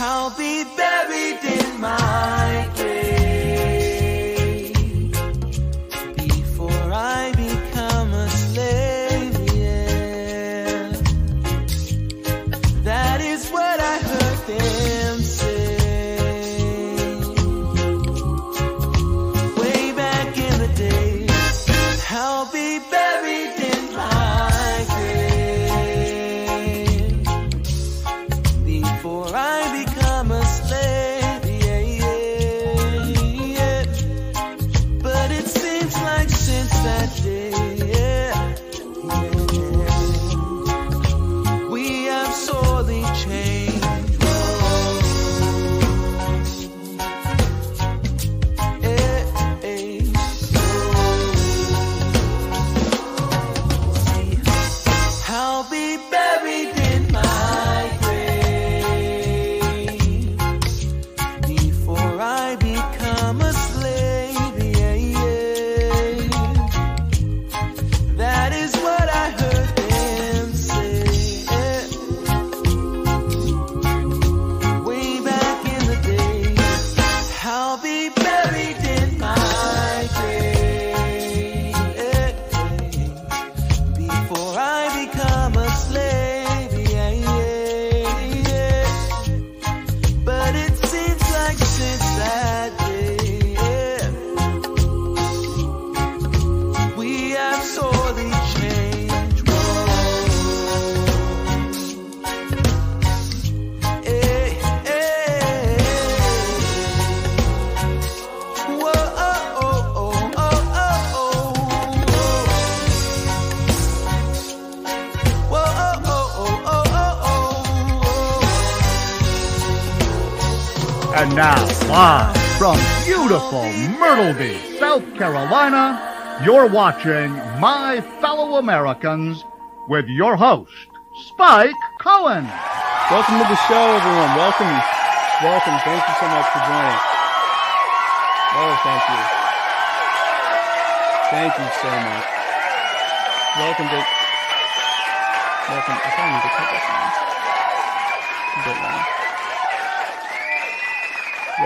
I'll be buried you're watching My Fellow Americans with your host, Spike Cohen. Welcome to the show, everyone. Welcome. Welcome. Thank you so much for joining. Oh, thank you. Thank you so much. Welcome to. Welcome. I probably need to cut this one. A bit long.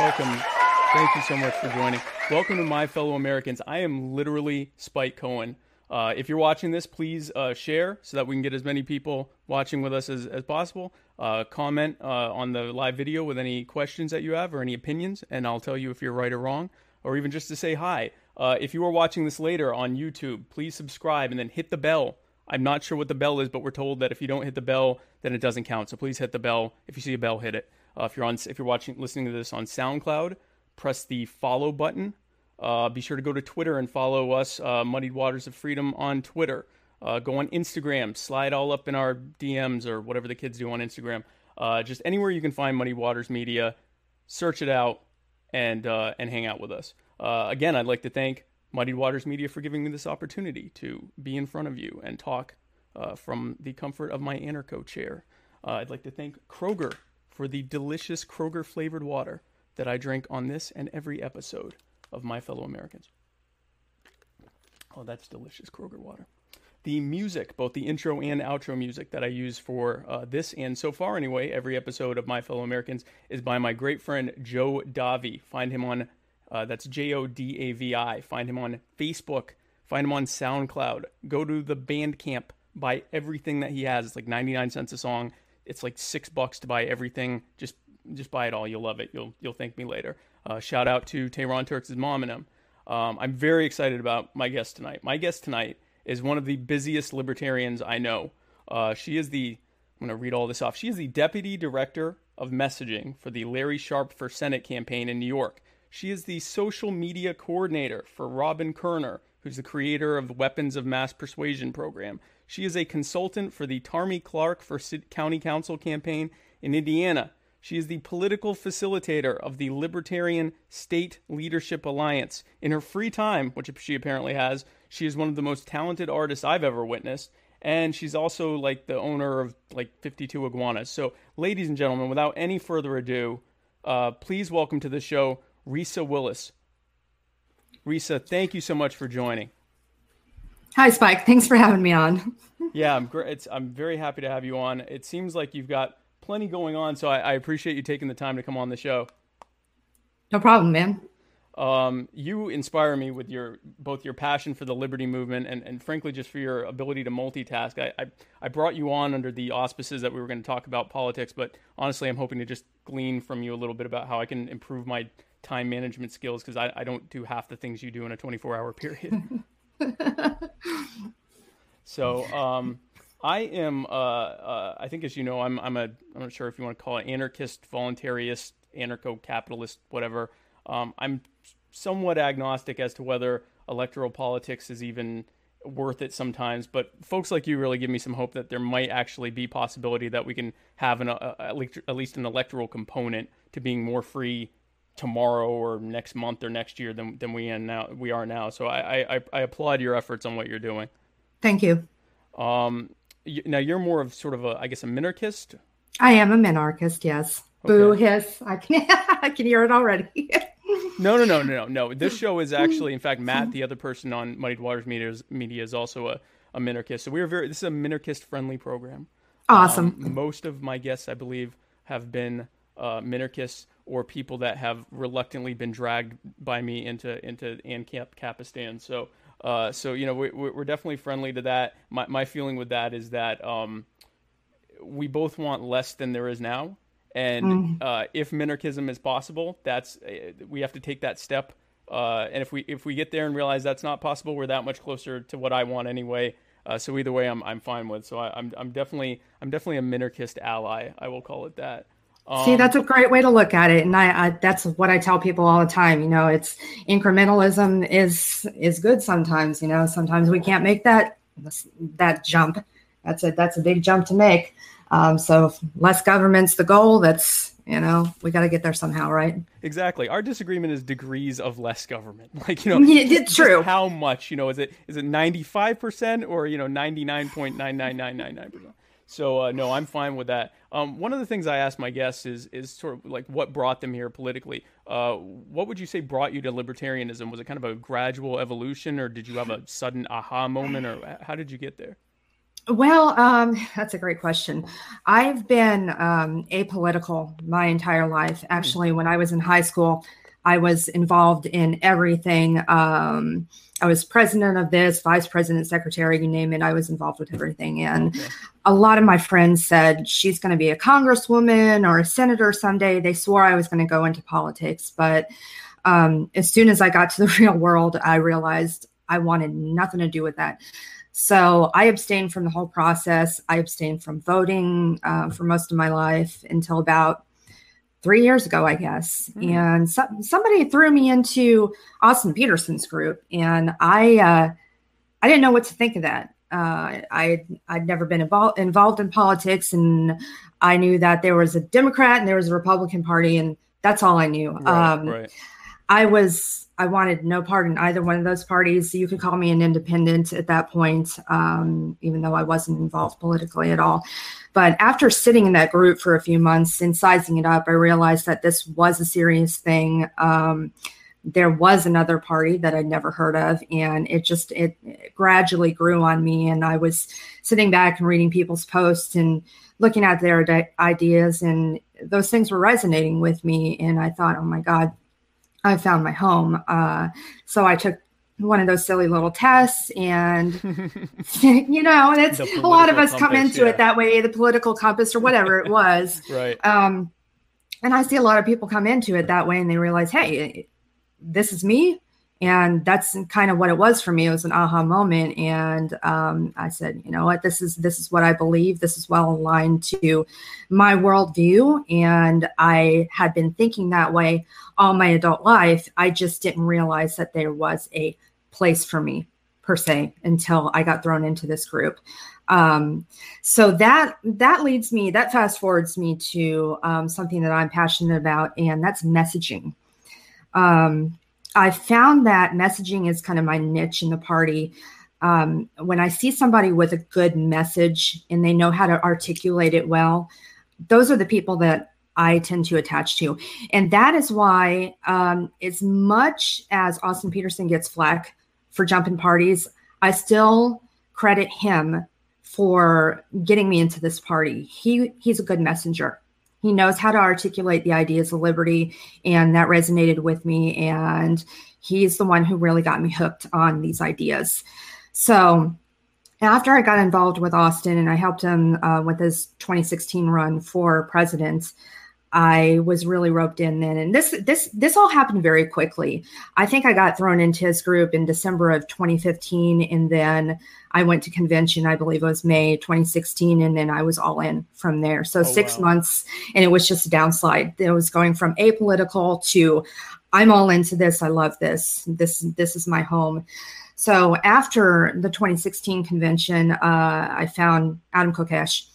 Welcome. Thank you so much for joining. Welcome to my fellow Americans. I am literally Spike Cohen. Uh, if you're watching this, please uh, share so that we can get as many people watching with us as, as possible. Uh, comment uh, on the live video with any questions that you have or any opinions, and I'll tell you if you're right or wrong, or even just to say hi. Uh, if you are watching this later on YouTube, please subscribe and then hit the bell. I'm not sure what the bell is, but we're told that if you don't hit the bell, then it doesn't count. So please hit the bell. If you see a bell, hit it. Uh, if you're on, if you're watching, listening to this on SoundCloud, press the follow button. Uh, be sure to go to Twitter and follow us, uh, Muddied Waters of Freedom, on Twitter. Uh, go on Instagram, slide all up in our DMs or whatever the kids do on Instagram. Uh, just anywhere you can find Muddy Waters Media, search it out and uh, and hang out with us. Uh, again, I'd like to thank Muddy Waters Media for giving me this opportunity to be in front of you and talk from the comfort of my Anarcho chair. I'd like to thank Kroger for the delicious Kroger flavored water that I drink on this and every episode of My Fellow Americans. Oh, that's delicious Kroger water. The music, both the intro and outro music that I use for uh, this and so far anyway, every episode of My Fellow Americans is by my great friend Joe Davi. Find him on, uh, that's J O D A V I. Find him on Facebook. Find him on SoundCloud. Go to the Bandcamp. Buy everything that he has. It's like 99 cents a song. It's like six bucks to buy everything. Just just buy it all. You'll love it. You'll you'll thank me later. Uh, shout out to Tehran Turks' mom and him. Um, I'm very excited about my guest tonight. My guest tonight is one of the busiest libertarians I know. Uh, she is the I'm going to read all this off. She is the deputy director of messaging for the Larry Sharpe for Senate campaign in New York. She is the social media coordinator for Robin Koerner, who's the creator of the Weapons of Mass Persuasion program. She is a consultant for the Tarmy Clark for County Council campaign in Indiana. She is the political facilitator of the Libertarian State Leadership Alliance. In her free time, which she apparently has, she is one of the most talented artists I've ever witnessed. And she's also like the owner of like 52 iguanas. So, ladies and gentlemen, without any further ado, uh, please welcome to the show Risa Willis. Risa, thank you so much for joining. Hi, Spike. Thanks for having me on. yeah, I'm great. I'm very happy to have you on. It seems like you've got plenty going on. So I, I appreciate you taking the time to come on the show. No problem, man. Um, you inspire me with your both your passion for the liberty movement and, and frankly just for your ability to multitask. I, I, I brought you on under the auspices that we were going to talk about politics, but honestly, I'm hoping to just glean from you a little bit about how I can improve my time management skills because I, I don't do half the things you do in a 24 hour period. so um, I am, uh, uh, I think as you know, I'm, I'm a, I'm not sure if you want to call it anarchist, voluntarist, anarcho-capitalist, whatever. Um, I'm somewhat agnostic as to whether electoral politics is even worth it sometimes but folks like you really give me some hope that there might actually be possibility that we can have an, uh, at least an electoral component to being more free tomorrow or next month or next year than, than we now we are now. So I, I i applaud your efforts on what you're doing. Thank you. Um now you're more of sort of a i guess a minarchist i am a minarchist yes okay. boo hiss i can i can hear it already no, no, no, no, no. This show is actually, in fact, Matt, the other person on Muddied Waters Media, Media is also a, a minarchist. So we are very. This is a minarchist friendly program. Awesome. Um, most of my guests, I believe, have been uh, minarchists or people that have reluctantly been dragged by me into into ANCAP Capistan. So, uh, so you know, we, we're definitely friendly to that. My my feeling with that is that um, we both want less than there is now and mm. uh, if minarchism is possible, that's uh, we have to take that step. Uh, and if we if we get there and realize that's not possible, we're that much closer to what I want anyway. Uh, so either way, I'm I'm fine with. So I, am I'm, I'm definitely I'm definitely a minarchist ally. I will call it that. Um, See, that's a great way to look at it, and I, I, that's what I tell people all the time. You know, it's incrementalism is is good sometimes. You know, sometimes we can't make that that jump. That's a that's a big jump to make. Um, so less government's the goal. That's you know we got to get there somehow right exactly our disagreement is degrees of less government like you know yeah, it's true how much you know is it is it 95% or you know 99.99999% so uh, no, I'm fine with that. Um, one of the things I ask my guests is is sort of like what brought them here politically. Uh, what would you say brought you to libertarianism? Was it kind of a gradual evolution, or did you have a sudden aha moment, or how did you get there? Well, um, that's a great question. I've been um, apolitical my entire life. Hmm. Actually, when I was in high school, I was involved in everything. I was president of this, vice president, secretary, you name it. I was involved with everything. And okay. a lot of my friends said she's going to be a congresswoman or a senator someday. They swore I was going to go into politics. But um, as soon as I got to the real world, I realized I wanted nothing to do with that. So I abstained from the whole process. I abstained from voting uh, for most of my life until about three years ago, I guess. Mm. And so, somebody threw me into Austin Petersen's group, and I uh, I didn't know what to think of that. Uh, I I'd never been involved involved in politics, and I knew that there was a Democrat and there was a Republican Party, and that's all I knew. Right, um, right. I was I wanted no part in either one of those parties. You could call me an independent at that point, um, even though I wasn't involved politically at all. But after sitting in that group for a few months and sizing it up, I realized that this was a serious thing. Um, there was another party that I'd never heard of, and it just it, it gradually grew on me. And I was sitting back and reading people's posts and looking at their ideas, and those things were resonating with me. And I thought, oh my God, I found my home. Uh, so I took one of those silly little tests and you know that's a lot of us compass, come into yeah. it that way the political compass or whatever it was. Right. Um and i see a lot of people come into it that way and they realize hey this is me. And that's kind of what it was for me. It was an aha moment. And um, i said you know what? This is this is what i believe. This is well aligned to my worldview. And i had been thinking that way all my adult life. I just didn't realize that there was a place for me per se until i got thrown into this group um, so that that leads me that fast forwards me to um, something that i'm passionate about and that's messaging um, I found that messaging is kind of my niche in the party. Um, when I see somebody with a good message and they know how to articulate it well, those are the people that I tend to attach to. And that is why, um, as much as Austin Petersen gets flack for jumping parties, I still credit him for getting me into this party. He he's a good messenger. He knows how to articulate the ideas of liberty, and that resonated with me. And he's the one who really got me hooked on these ideas. So after I got involved with Austin and I helped him uh, with his 2016 run for president, I was really roped in then. And this this this all happened very quickly. I think I got thrown into his group in December of 2015 and then I went to convention, I believe it was May 2016 and then I was all in from there. So oh, 6 wow. months and it was just a downslide. It was going from apolitical to I'm all into this. I love this. This this is my home. So after the 2016 convention, uh, I found Adam Kokesh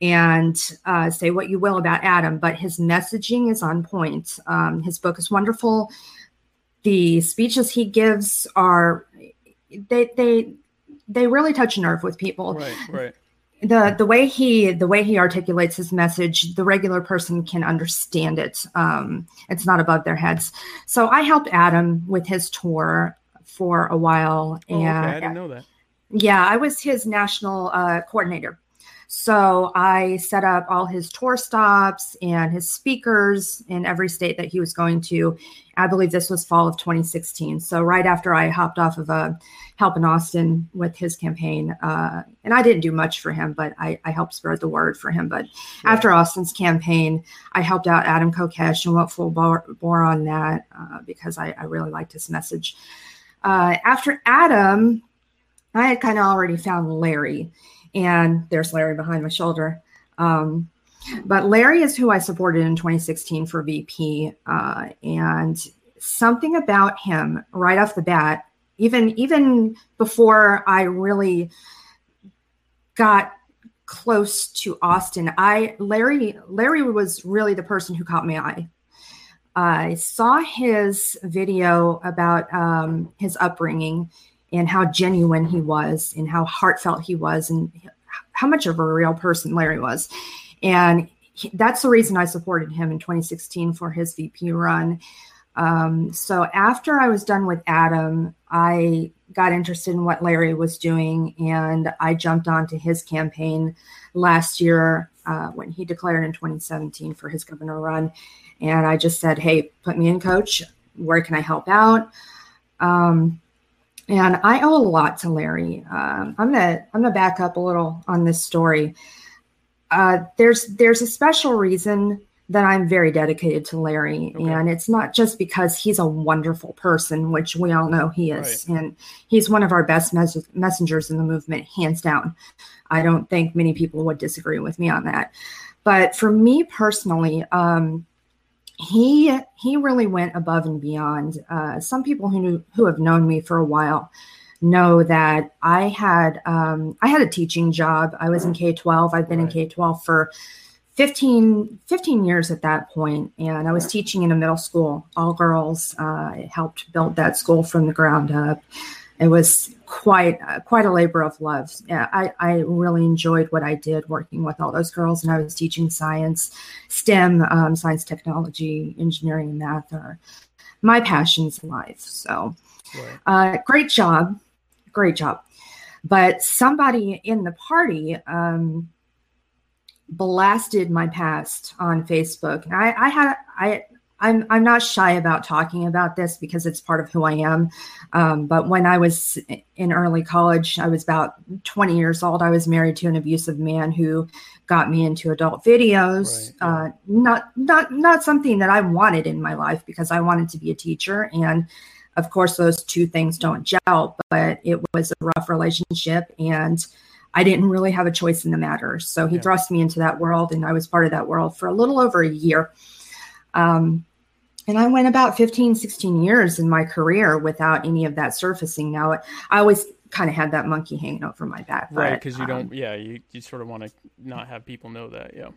and uh, say what you will about Adam, but his messaging is on point. Um, his book is wonderful. The speeches he gives are they they they really touch a nerve with people. Right, right. The the way he the way he articulates his message, the regular person can understand it. Um, it's not above their heads. So I helped Adam with his tour for a while, oh, and okay. I didn't know that. Yeah, I was his national uh, coordinator so I set up all his tour stops and his speakers in every state that he was going to. I believe this was fall of 2016. So right after I hopped off of a uh, help in Austin with his campaign, uh, and I didn't do much for him, but I, I helped spread the word for him. But yeah. after Austin's campaign, I helped out Adam Kokesh and went full bore, bore on that uh, because I, I, really liked his message. Uh, after Adam, I had kind of already found Larry and there's Larry behind my shoulder. Um, but Larry is who I supported in 2016 for VP, uh, and something about him right off the bat, even even before I really got close to Austin, I Larry Larry was really the person who caught my eye. I saw his video about um, his upbringing and how genuine he was and how heartfelt he was and how much of a real person Larry was. And he, that's the reason I supported him in 2016 for his VP run. Um, so after I was done with Adam, I got interested in what Larry was doing and I jumped onto his campaign last year uh, when he declared in 2017 for his governor run. And I just said, hey, put me in, coach. Where can I help out? Um, and I owe a lot to Larry. Um, I'm gonna I'm gonna back up a little on this story. Uh, there's there's a special reason that I'm very dedicated to Larry, okay. and it's not just because he's a wonderful person, which we all know he is, right. and he's one of our best mes- messengers in the movement, hands down. I don't think many people would disagree with me on that. But for me personally, um, he he really went above and beyond. Uh, some people who knew who have known me for a while know that I had um, I had a teaching job. I was in K twelve. I've been in K twelve for 15, 15 years at that point, and I was teaching in a middle school, all girls. Uh, helped build that school from the ground up it was quite uh, quite a labor of love. Yeah, I, I really enjoyed what I did working with all those girls, and I was teaching science, STEM, um, science, technology, engineering, and math are my passions in life. So, right. uh, great job, great job. But somebody in the party um, blasted my past on Facebook. I, I had I I'm I'm not shy about talking about this because it's part of who I am. Um, but when I was in early college, I was about 20 years old. I was married to an abusive man who got me into adult videos. Right. Uh, not not not something that I wanted in my life because I wanted to be a teacher, and of course those two things don't gel. But it was a rough relationship, and I didn't really have a choice in the matter. So he yeah. thrust me into that world, and I was part of that world for a little over a year. Um, and I went about 15, 16 years in my career without any of that surfacing. Now, I always kind of had that monkey hanging over my back. Right. Because you um, don't, yeah, you, you sort of want to not have people know that. Yeah.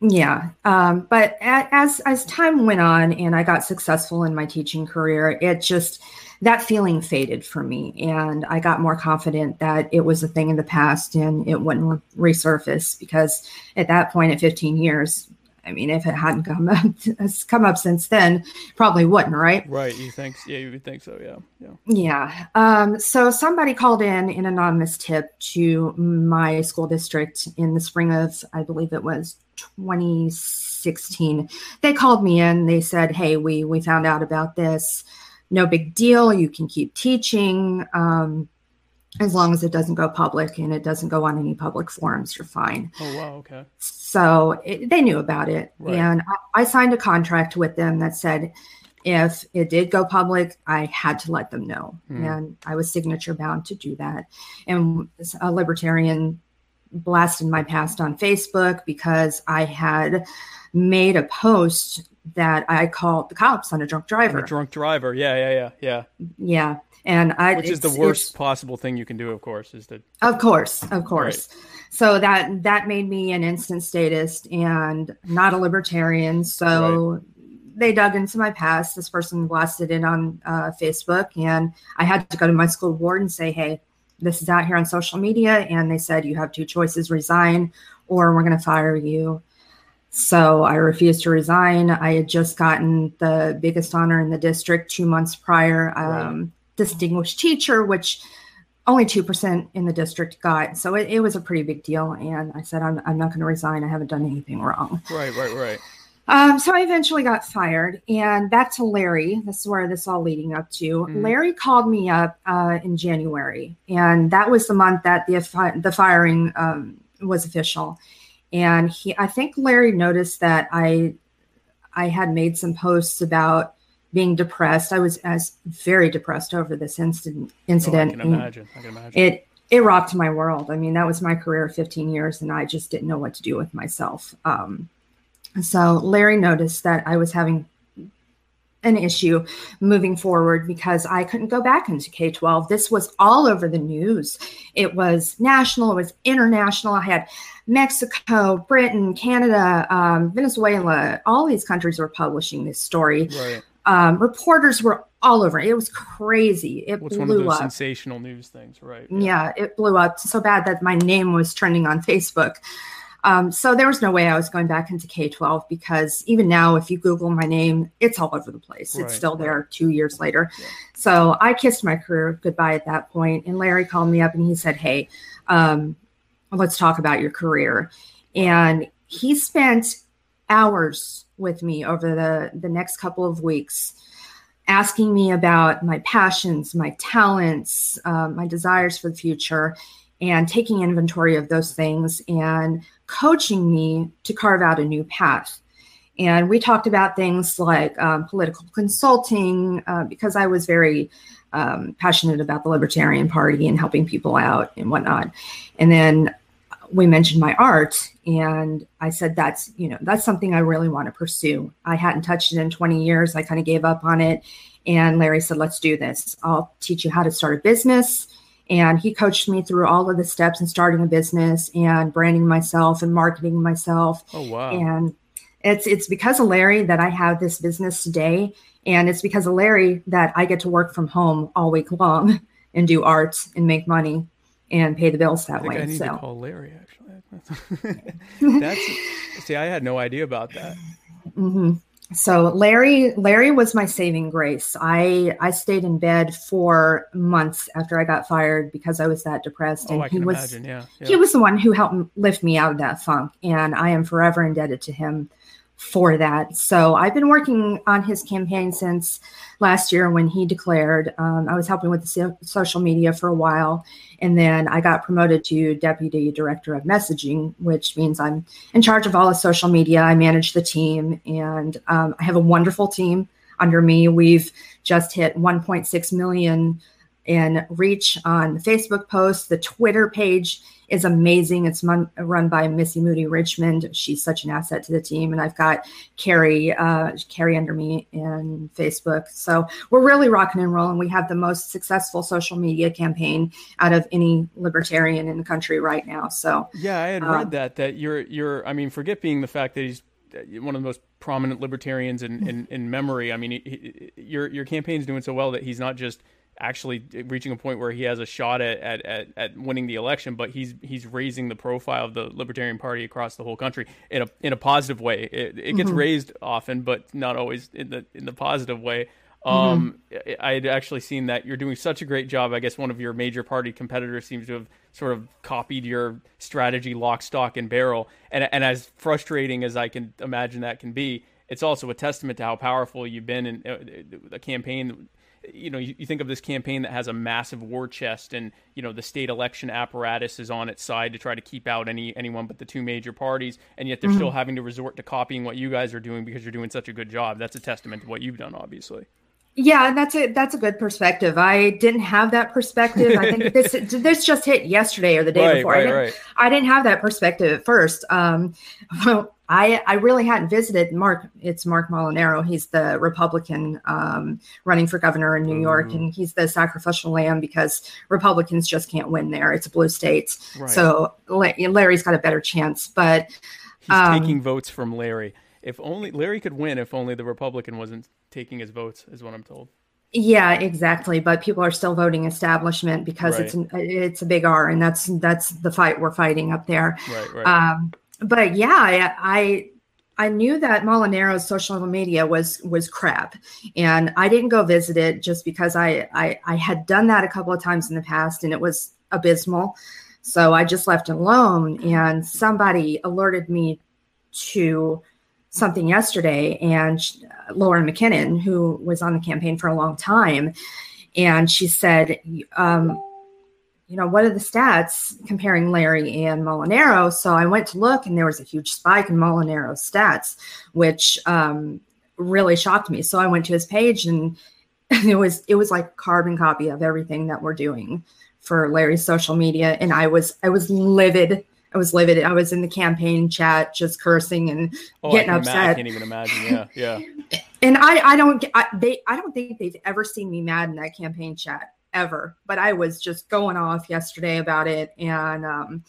Yeah. Um, but as, as time went on and I got successful in my teaching career, it just, that feeling faded for me. And I got more confident that it was a thing in the past and it wouldn't resurface because at that point at 15 years, I mean, if it hadn't come up, come up since then, probably wouldn't, right? Right. You think? Yeah, you would think so. Yeah. Yeah. Yeah. Um, so somebody called in an anonymous tip to my school district in the spring of, I believe it was 2016. They called me in. They said, "Hey, we we found out about this. No big deal. You can keep teaching." Um, as long as it doesn't go public and it doesn't go on any public forums, you're fine. Oh wow, okay. So it, they knew about it, Right. and I, I signed a contract with them that said if it did go public, I had to let them know, Hmm. and I was signature bound to do that. And a libertarian blasted my past on Facebook because I had made a post that I called the cops on a drunk driver. a drunk driver. Yeah, yeah, yeah, yeah. yeah. And I, Which is the worst possible thing you can do, of course, is to Of course, of course. So that that made me an instant statist and not a libertarian. So they dug into my past. This person blasted it on uh, Facebook, and I had to go to my school board and say, "Hey, this is out here on social media." And they said, "You have two choices: resign, or we're going to fire you." So I refused to resign. I had just gotten the biggest honor in the district two months prior, um, distinguished teacher, which only 2% in the district got. So it, it was a pretty big deal. And I said, I'm, I'm not going to resign. I haven't done anything wrong. Right, right, right. Um, so I eventually got fired. And back to Larry. This is where this is all leading up to. Mhm. Larry called me up uh, in January. And that was the month that the, fi- the firing um, was official. And he, I think Larry noticed that I, I had made some posts about being depressed. I was as very depressed over this incident. Oh, I Incident. can imagine. I can imagine. it it rocked my world. I mean, that was my career of 15 years, and I just didn't know what to do with myself. Um, so Larry noticed that I was having an issue moving forward because I couldn't go back into K 12. This was all over the news. It was national, it was international. I had Mexico, Britain, Canada, um, Venezuela, all these countries were publishing this story. right. Um, reporters were all over it. It was crazy. It What's blew one of those up. sensational news things, right? Yeah, it blew up so bad that my name was trending on Facebook. Um, so there was no way I was going back into K 12 because even now, if you Google my name, it's all over the place. Right, It's still right. there two years later. Yeah. So I kissed my career goodbye at that point, And Larry called me up and he said, Hey, um, let's talk about your career. And he spent hours with me over the, the next couple of weeks asking me about my passions, my talents, um, my desires for the future, and taking inventory of those things and coaching me to carve out a new path. And we talked about things like um, political consulting uh, because I was very um, passionate about the Libertarian Party and helping people out and whatnot. And then we mentioned my art, and I said that's you know that's something I really want to pursue. I hadn't touched it in 20 years. I kind of gave up on it. And Larry said, let's do this. I'll teach you how to start a business. And he coached me through all of the steps in starting a business and branding myself and marketing myself. Oh wow. And it's it's because of Larry that I have this business today. And it's because of Larry that I get to work from home all week long and do art and make money and pay the bills I that I way. need So to call Larry actually. That's see, I had no idea about that. hmm So Larry, Larry was my saving grace. I I stayed in bed for months after I got fired because I was that depressed, Oh, and I he can was imagine. Yeah. yeah. he was the one who helped lift me out of that funk, and I am forever indebted to him for that. So I've been working on his campaign since last year when he declared. Um, I was helping with the so- social media for a while, and then I got promoted to deputy director of messaging, which means I'm in charge of all the social media. I manage the team, and um, I have a wonderful team under me. We've just hit 1.6 million in reach on the Facebook posts. The Twitter page is amazing. It's mon- run by Missy Moody Richmond. She's such an asset to the team, and I've got Carrie, uh, Carrie under me in Facebook. So we're really rocking and rolling. We have the most successful social media campaign out of any libertarian in the country right now. So Yeah, I had Um, read that that you're you're. I mean, forget being the fact that he's one of the most prominent libertarians in in, in memory. I mean, he, he, your your campaign's doing so well that he's not just actually reaching a point where he has a shot at, at, at, at, winning the election, but he's he's raising the profile of the Libertarian Party across the whole country in a in a positive way. It, it gets mm-hmm. raised often, but not always in the in the positive way. Um, mm-hmm. I had actually seen that you're doing such a great job. I guess one of your major party competitors seems to have sort of copied your strategy lock, stock, and barrel. And and as frustrating as I can imagine that can be, it's also a testament to how powerful you've been in uh, a campaign you know, you, you, think of this campaign that has a massive war chest, and you know the state election apparatus is on its side to try to keep out any anyone but the two major parties, and yet they're mm-hmm. still having to resort to copying what you guys are doing because you're doing such a good job. That's a testament to what you've done, obviously. Yeah, that's a that's a good perspective. I didn't have that perspective. I think this this just hit yesterday or the day right, before. Right, I, didn't, right. I didn't have that perspective at first. Um, well, I I really hadn't visited Mark. It's Marc Molinaro. He's the Republican um, running for governor in New York, mm-hmm. and he's the sacrificial lamb because Republicans just can't win there. It's a blue state, right. so Larry's got a better chance. But he's um, taking votes from Larry. If only Larry could win, if only the Republican wasn't taking his votes, is what I'm told. Yeah, exactly. But people are still voting establishment because right. it's an, it's a big R, and that's that's the fight we're fighting up there. Right, right. Um, but yeah, I, I I knew that Molinaro's social media was was crap, and I didn't go visit it just because I, I I had done that a couple of times in the past, and it was abysmal. So I just left it alone, and somebody alerted me to something yesterday, and Lauren McKinnon, who was on the campaign for a long time, and she said, um, you know, what are the stats comparing Larry and Molinaro? So I went to look, and there was a huge spike in Molinaro's stats, which um, really shocked me. So I went to his page, and it was it was like carbon copy of everything that we're doing for Larry's social media, and I was I was livid I was livid. I was in the campaign chat just cursing and oh, getting I upset. I can't even imagine. Yeah, yeah. and I, I don't, I, they, I don't think they've ever seen me mad in that campaign chat ever. But I was just going off yesterday about it, and um,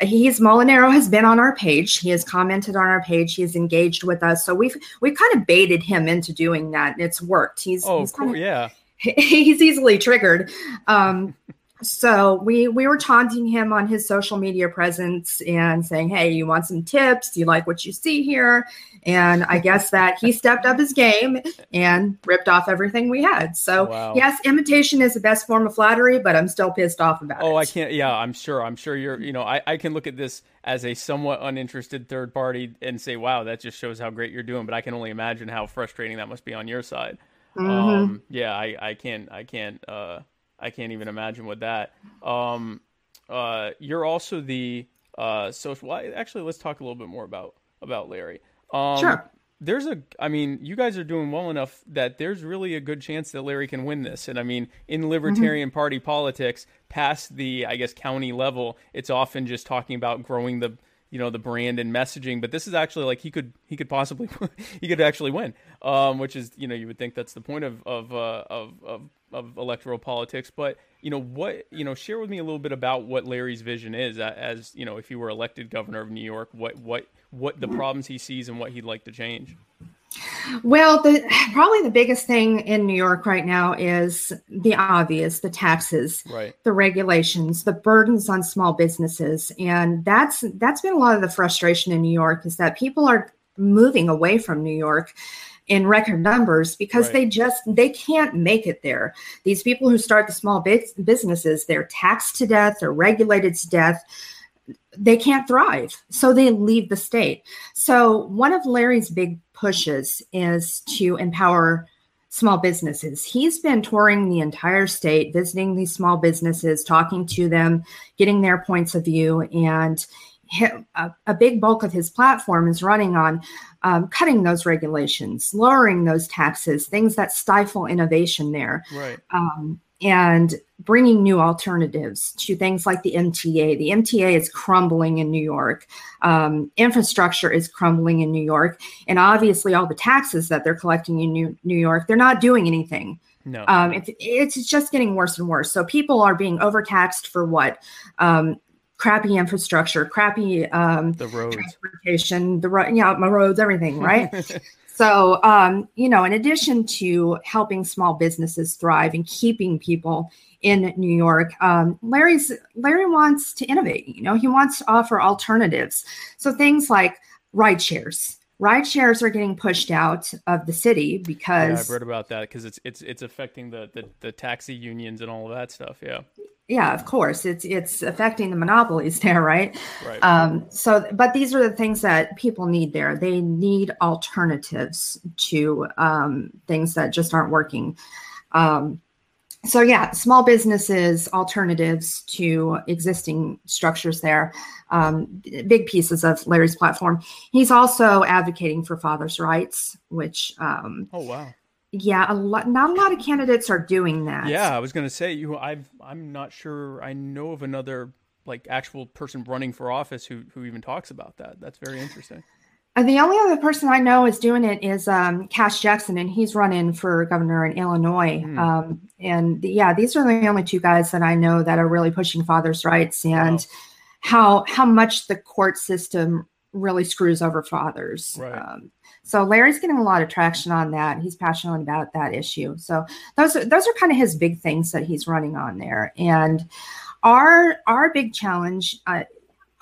he's Molinaro has been on our page. He has commented on our page. He's engaged with us. So we've we've kind of baited him into doing that, and it's worked. He's oh, he's cool. Kind of, yeah. He's easily triggered. Um, so we we were taunting him on his social media presence and saying hey you want some tips? Do you like what you see here? And i guess that he stepped up his game and ripped off everything we had. So wow. yes imitation is the best form of flattery but i'm still pissed off about oh, it. oh i can't yeah i'm sure i'm sure you're you know I, I can look at this as a somewhat uninterested third party and say wow that just shows how great you're doing but i can only imagine how frustrating that must be on your side. Mm-hmm. um yeah i i can't i can't uh I can't even imagine with that. Um, uh, you're also the uh, social. Well, actually, let's talk a little bit more about about Larry. Um, sure. There's a, I mean, you guys are doing well enough that there's really a good chance that Larry can win this. And I mean, in Libertarian mm-hmm. Party politics, past the, I guess, county level, it's often just talking about growing the you know the brand and messaging but this is actually like he could he could possibly he could actually win um, which is you know you would think that's the point of of, uh, of of of electoral politics but you know what you know share with me a little bit about what Larry's vision is as you know if he were elected governor of New York what what what the problems he sees and what he'd like to change well, the probably the biggest thing in New York right now is the obvious, the taxes, right. the regulations, the burdens on small businesses. And that's that's been a lot of the frustration in New York is that people are moving away from New York in record numbers because right. they just they can't make it there. These people who start the small businesses, they're taxed to death, they're regulated to death they can't thrive. So they leave the state. So one of Larry's big pushes is to empower small businesses. He's been touring the entire state, visiting these small businesses, talking to them, getting their points of view. And a, a big bulk of his platform is running on um, cutting those regulations, lowering those taxes, things that stifle innovation there. Right. Um, and bringing new alternatives to things like the MTA. The MTA is crumbling in New York. Um, infrastructure is crumbling in New York. And obviously, all the taxes that they're collecting in New, New York, they're not doing anything. No. Um, it, it's just getting worse and worse. So people are being overtaxed for what? Um, crappy infrastructure, crappy um, The roads. transportation, the road, yeah, my roads, everything, right? so, um, you know, in addition to helping small businesses thrive and keeping people in New York, um, Larry's Larry wants to innovate. You know, he wants to offer alternatives. So things like ride shares. Ride shares are getting pushed out of the city Yeah, because I've read about that because it's it's it's affecting the, the the taxi unions and all of that stuff. Yeah, yeah of course. It's it's affecting the monopolies there right? Right. um so but these are the things that people need there. They need alternatives to um things that just aren't working. Um so yeah small businesses alternatives to existing structures there. Um, big pieces of larry's platform. He's also advocating for fathers rights which um, oh wow. Yeah a lot not a lot of candidates are doing that Yeah, I was gonna say you. I've I'm not sure. I know of another like actual person running for office who who even talks about that. That's very interesting. Uh, the only other person I know is doing it is um, Kash Jackson, and he's running for governor in Illinois. Hmm. Um, and the, yeah, these are the only two guys that I know that are really pushing fathers' rights and how how much the court system really screws over fathers. Right. Um, so Larry's getting a lot of traction on that. He's passionate about that issue. So those are, those are kind of his big things that he's running on there. And our our big challenge, uh,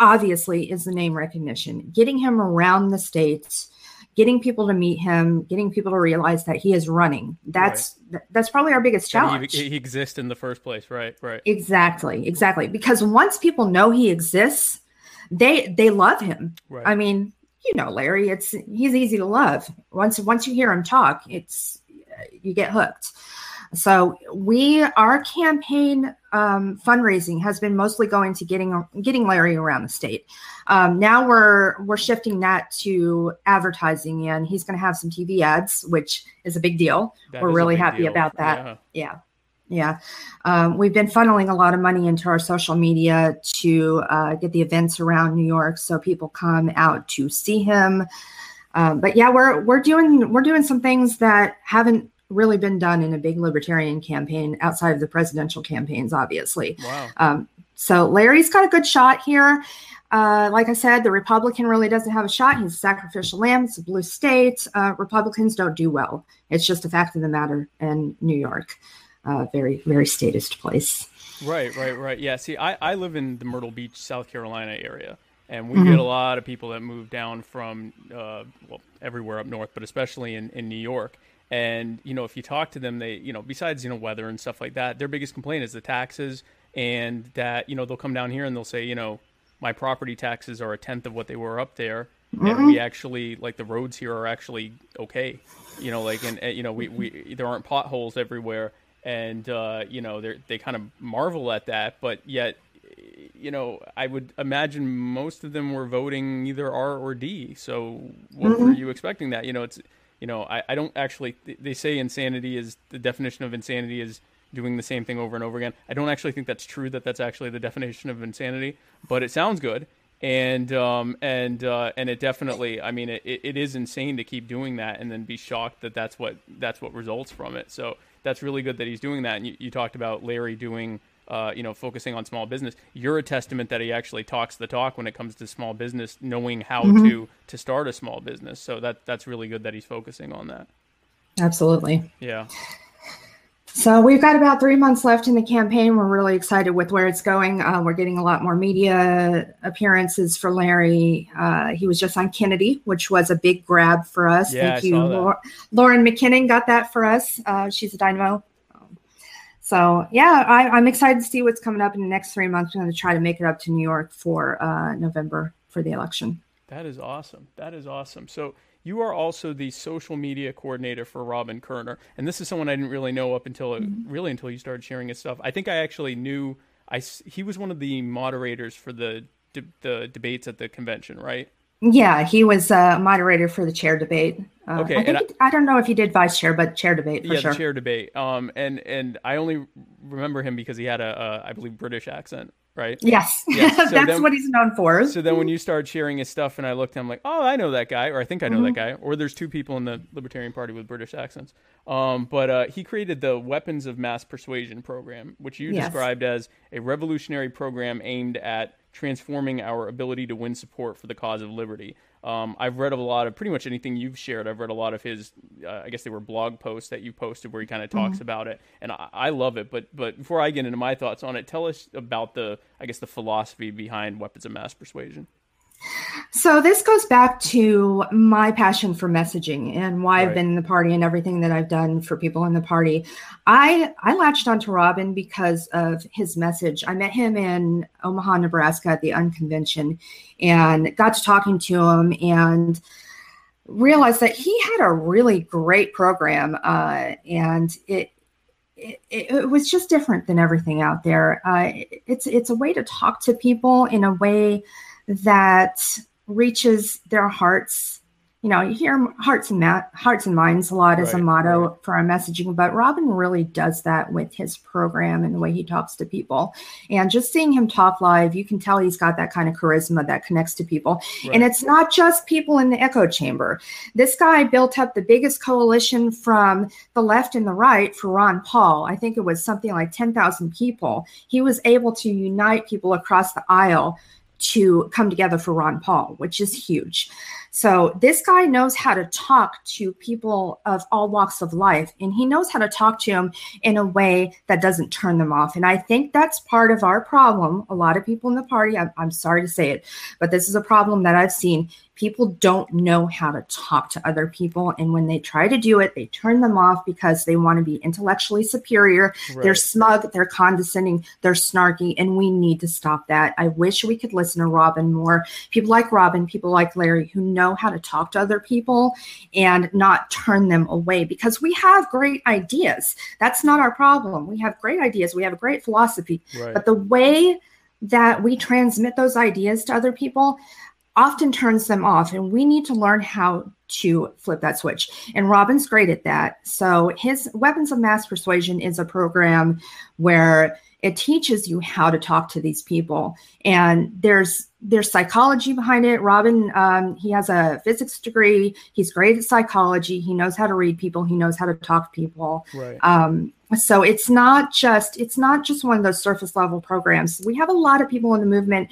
obviously, is the name recognition. Getting him around the states, getting people to meet him, getting people to realize that he is running. That's that's probably our biggest challenge. He, he exists in the first place. Right. Right. Exactly, exactly. Because once people know he exists, they they love him. Right. I mean, you know, Larry, it's he's easy to love. Once once you hear him talk, it's you get hooked. So we our campaign um, fundraising has been mostly going to getting getting Larry around the state. Um, now we're we're shifting that to advertising, and he's going to have some TV ads, which is a big deal. That we're really happy deal. about that. Yeah. Yeah. Yeah. Um, we've been funneling a lot of money into our social media to uh, get the events around New York so people come out to see him. Um, but yeah, we're we're doing we're doing some things that haven't really been done in a big libertarian campaign outside of the presidential campaigns, obviously. Wow. Um, so Larry's got a good shot here. Uh, like I said, the Republican really doesn't have a shot. He's a sacrificial lamb. It's a blue state. Uh, Republicans don't do well. It's just a fact of the matter in New York. Uh, very, very statist place. Right, right, right. Yeah. See, I, I live in the Myrtle Beach, South Carolina area, and we Mhm. get a lot of people that move down from uh, well everywhere up north, but especially in, in New York. And you know, if you talk to them, they you know besides you know weather and stuff like that, their biggest complaint is the taxes, and that you know they'll come down here and they'll say you know my property taxes are a tenth of what they were up there, and we actually like the roads here are actually okay, you know, like and, and you know we, we there aren't potholes everywhere and uh, you know they they kind of marvel at that, but yet you know I would imagine most of them were voting either R or D. So what were you expecting that? You know, it's you know I, I don't actually they say insanity is the definition of insanity is doing the same thing over and over again. I don't actually think that's true that that's actually the definition of insanity, but it sounds good. And um and uh and it definitely I mean it, it is insane to keep doing that and then be shocked that that's what that's what results from it. So that's really good that he's doing that. And you, you talked about Larry doing, uh, you know, focusing on small business. You're a testament that he actually talks the talk when it comes to small business, knowing how to to start a small business. So that that's really good that he's focusing on that. Absolutely. Yeah. So we've got about three months left in the campaign. We're really excited with where it's going. Uh, we're getting a lot more media appearances for Larry. Uh, he was just on Kennedy, which was a big grab for us. Yeah, Thank I you. Lauren McKinnon got that for us. Uh, she's a dynamo. So yeah, I, I'm excited to see what's coming up in the next three months. I'm going to try to make it up to New York for uh, November for the election. That is awesome. That is awesome. So you are also the social media coordinator for Robin Koerner, and this is someone I didn't really know up until really until you started sharing his stuff. I think I actually knew I he was one of the moderators for the de- the debates at the convention, right? Yeah, he was uh, moderator for the chair debate. Uh, Okay, I, think he- I, don't know if he did vice chair, but chair debate for yeah, sure. chair debate. Um, and and I only remember him because he had a, a I believe British accent, right? Yes, Yes, so that's then- what he's known for. So then when you started sharing his stuff and I looked, I'm like, oh, I know that guy, or I think I know that Mm-hmm. guy, or there's two people in the Libertarian Party with British accents. Um, but uh, he created the Weapons of Mass Persuasion program, which you Yes. described as a revolutionary program aimed at transforming our ability to win support for the cause of liberty. Um, I've read a lot of pretty much anything you've shared. I've read a lot of his, uh, I guess they were blog posts that you posted where he kind of talks mm-hmm. about it, and I, I, love it. But but before I get into my thoughts on it, tell us about the, I guess the philosophy behind weapons of mass persuasion. So this goes back to my passion for messaging and why right. I've been in the party and everything that I've done for people in the party. I I latched onto Robin because of his message. I met him in Omaha, Nebraska at the Unconvention and got to talking to him and realized that he had a really great program uh, and it it, it, was just different than everything out there. Uh, it's it's a way to talk to people in a way that reaches their hearts you know, you hear hearts and ma- hearts and minds a lot as a motto right. for our messaging, but Robin really does that with his program and the way he talks to people. And just seeing him talk live, you can tell he's got that kind of charisma that connects to people. Right. And it's not just people in the echo chamber. This guy built up the biggest coalition from the left and the right for Ron Paul. I think it was something like 10,000 people. He was able to unite people across the aisle to come together for Ron Paul, which is huge. So this guy knows how to talk to people of all walks of life, and he knows how to talk to them in a way that doesn't turn them off. And I think that's part of our problem. A lot of people in the party, I'm, I'm sorry to say it, but this is a problem that I've seen people don't know how to talk to other people and when they try to do it they turn them off because they want to be intellectually superior right. they're smug they're condescending they're snarky and we need to stop that i wish we could listen to robin more people like robin people like larry who know how to talk to other people and not turn them away because we have great ideas. That's not our problem. We have great ideas. We have a great philosophy. Right. but the way that we transmit those ideas to other people often turns them off and we need to learn how to flip that switch. And robin's great at that. So his weapons of mass persuasion is a program where it teaches you how to talk to these people. And there's there's psychology behind it robin um, he has a physics degree he's great at psychology he knows how to read people he knows how to talk to people right. um, so it's not just it's not just one of those surface level programs we have a lot of people in the movement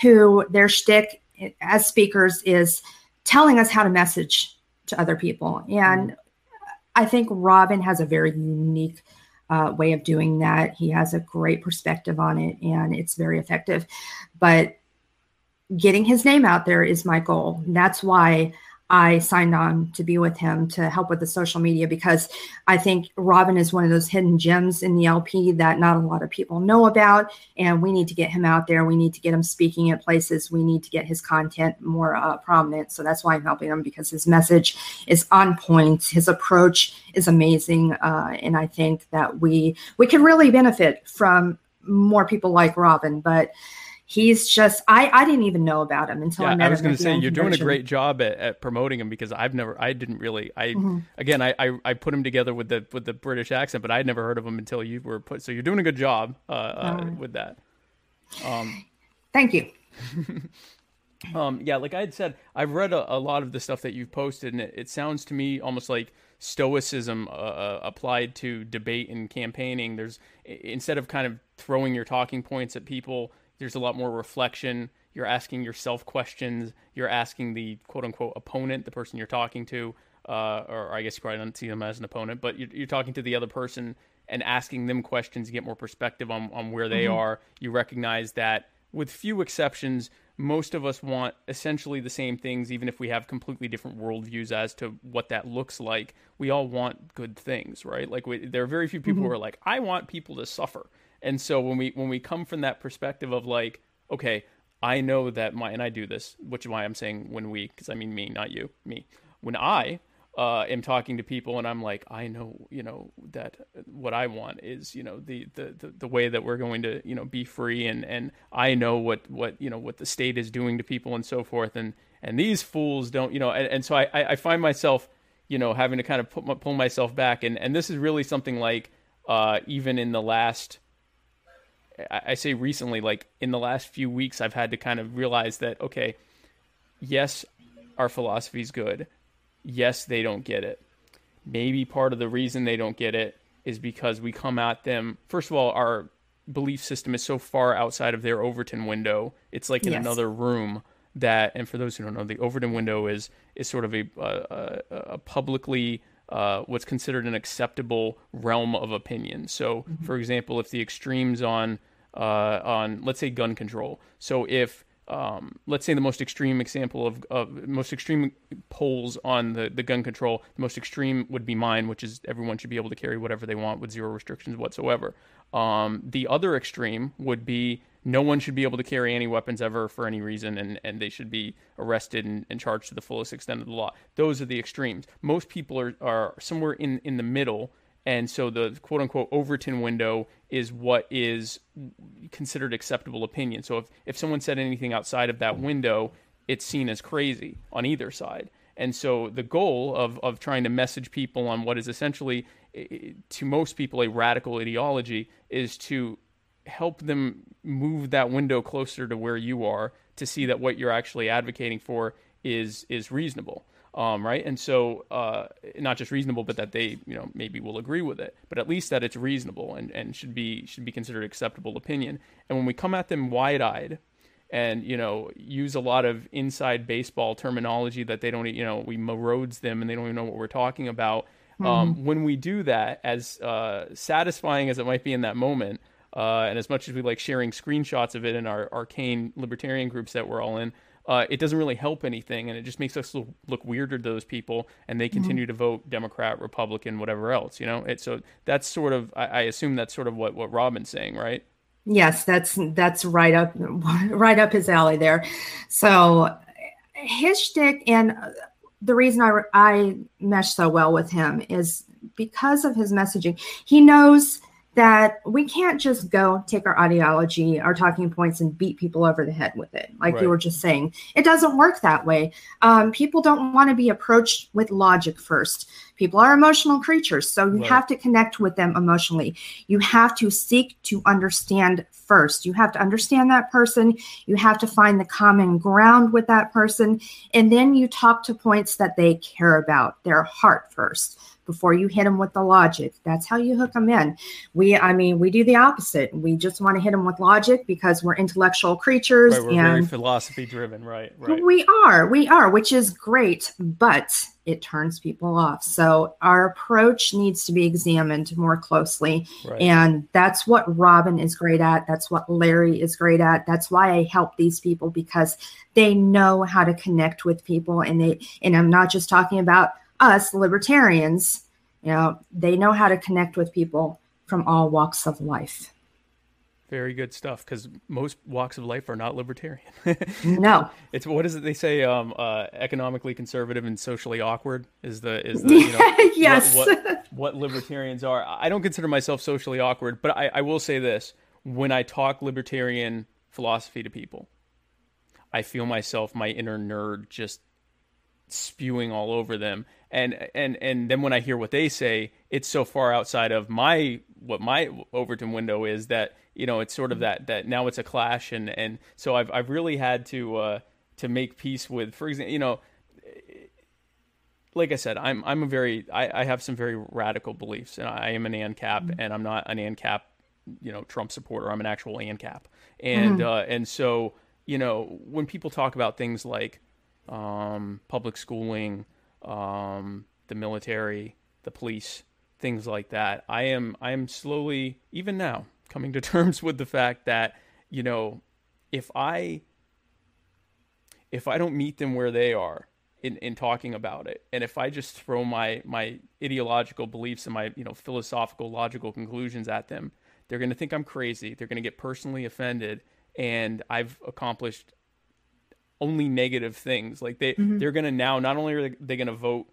who their shtick as speakers is telling us how to message to other people. And mm. I think Robin has a very unique uh, way of doing that. He has a great perspective on it and it's very effective. But getting his name out there is my goal. That's why I signed on to be with him to help with the social media because I think Robin is one of those hidden gems in the LP that not a lot of people know about. And we need to get him out there. We need to get him speaking at places. We need to get his content more uh, prominent. So that's why I'm helping him because his message is on point. His approach is amazing. Uh, and I think that we we can really benefit from more people like Robin. But he's just I I didn't even know about him until yeah, I met I was going to say you're doing a great job at, at promoting him because I've never I didn't really I mm-hmm. again I, I, I put him together with the with the British accent but I'd never heard of him until you were put so you're doing a good job uh, uh, with that. Um, Thank you. um, yeah, like I had said, I've read a, a, lot of the stuff that you've posted, and it, it sounds to me almost like stoicism uh, uh applied to debate and campaigning. There's instead of kind of throwing your talking points at people there's a lot more reflection. You're asking yourself questions. You're asking the quote unquote opponent, the person you're talking to, uh, or I guess you probably don't see them as an opponent, but you're, you're, talking to the other person and asking them questions. to get more perspective on, on where they mm-hmm. are. You recognize that, with few exceptions, most of us want essentially the same things, even if we have completely different worldviews as to what that looks like. We all want good things, right? Like we, there are very few people mm-hmm. who are like, I want people to suffer. And so when we when we come from that perspective of like, okay, I know that my and I do this, which is why I'm saying when we, because I mean me, not you, me. When I uh, am talking to people and I'm like, I know, you know, that what I want is, you know, the, the, the, the, way that we're going to, you know, be free and, and I know what, what, you know, what the state is doing to people and so forth. And, and these fools don't, you know, and, and so I, I find myself, you know, having to kind of put, pull myself back. And, and this is really something like, uh, even in the last, I say recently, like in the last few weeks, I've had to kind of realize that, okay, yes, our philosophy is good. Yes, they don't get it. Maybe part of the reason they don't get it is because we come at them, first of all, our belief system is so far outside of their Overton window. It's like in Yes. another room that. And for those who don't know, the Overton window is is sort of a a, a, a publicly uh, what's considered an acceptable realm of opinion. So, for example, if the extremes on uh, on let's say gun control. So if um, let's say the most extreme example of, of most extreme polls on the, the gun control, the most extreme would be mine, which is everyone should be able to carry whatever they want with zero restrictions whatsoever. Um, the other extreme would be no one should be able to carry any weapons ever for any reason, and, and they should be arrested and, and charged to the fullest extent of the law. Those are the extremes. Most people are, are somewhere in, in the middle, and so the quote unquote Overton window is what is considered acceptable opinion. So if, if someone said anything outside of that window, it's seen as crazy on either side. And so the goal of, of trying to message people on what is essentially, to most people, a radical ideology is to help them move that window closer to where you are to see that what you're actually advocating for is is reasonable um, right? And so uh, not just reasonable but that they you know maybe will agree with it but at least that it's reasonable and, and should be should be considered acceptable opinion. And when we come at them wide-eyed and you know use a lot of inside baseball terminology that they don't you know we roads them and they don't even know what we're talking about um, when we do that as uh, satisfying as it might be in that moment uh, and as much as we like sharing screenshots of it in our arcane libertarian groups that we're all in, uh, it doesn't really help anything, and it just makes us look, look weirder to those people, and they continue to vote Democrat, Republican, whatever else. You know, it, so that's sort of I, I assume that's sort of what what Robin's saying, right? Yes, that's that's right up right up his alley there. So his shtick and uh, the reason I I mesh so well with him is because of his messaging. He knows that we can't just go take our ideology, our talking points, and beat people over the head with it. Like Right. you were just saying, it doesn't work that way. Um, people don't want to be approached with logic first. People are emotional creatures, so you Right. have to connect with them emotionally. You have to seek to understand first. You have to understand that person. You have to find the common ground with that person. And then you talk to points that they care about, their heart first, before you hit them with the logic. That's how you hook them in. We, I mean, we do the opposite. We just want to hit them with logic because we're intellectual creatures Right, we're very and philosophy driven, right? Right. we are, we are, which is great, but it turns people off. So our approach needs to be examined more closely. Right. And that's what Robin is great at. That's what Larry is great at. That's why I help these people because they know how to connect with people. And they, and I'm not just talking about us libertarians, you know, they know how to connect with people from all walks of life. Very good stuff because most walks of life are not libertarian. No. it's what is it they say? Um, uh, economically conservative and socially awkward is the is the you know yes. what, what, what libertarians are. I don't consider myself socially awkward, but I, I will say this: when I talk libertarian philosophy to people, I feel myself, my inner nerd, just spewing all over them. And and and then when I hear what they say, it's so far outside of my what my Overton window is that you know it's sort of that that now it's a clash, and and so I've I've really had to uh, to make peace with, for example, you know like I said, I'm I'm a very I, I have some very radical beliefs, and I am an ANCAP, and I'm not an ANCAP, you know, Trump supporter. I'm an actual ANCAP, and uh, and so you know when people talk about things like um, public schooling, um, the military, the police, things like that, I am I am slowly even now coming to terms with the fact that you know if I if I don't meet them where they are in, in talking about it, and if I just throw my my ideological beliefs and my you know philosophical logical conclusions at them, they're going to think I'm crazy. They're going to get personally offended, and I've accomplished only negative things. Like they they're going to now not only are they to vote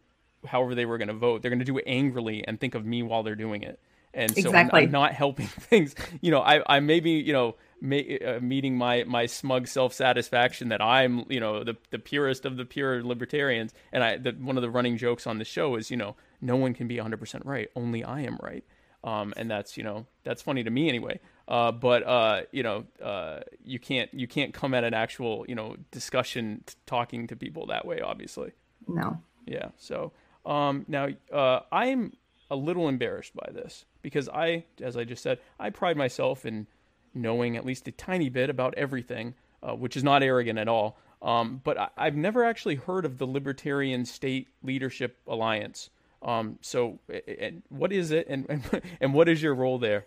however they were to vote, they're to do it angrily and think of me while they're doing it. And so I'm- I'm, not helping things. You know, I I maybe you know ma- uh, meeting my my smug self satisfaction that I'm you know the the purest of the pure libertarians. And I the, one of the running jokes on the show is you know no one can be 100 percent right, only I am right. Um, and that's you know that's funny to me anyway. Uh, but uh, you know uh, you can't you can't come at an actual you know discussion t- talking to people that way. Obviously. No. Yeah. So um, now uh, I'm a little embarrassed by this because I, as I just said, I pride myself in knowing at least a tiny bit about everything, uh, which is not arrogant at all. Um, but I, have never actually heard of the Libertarian State Leadership Alliance. Um, so, and what is it, and, and and what is your role there?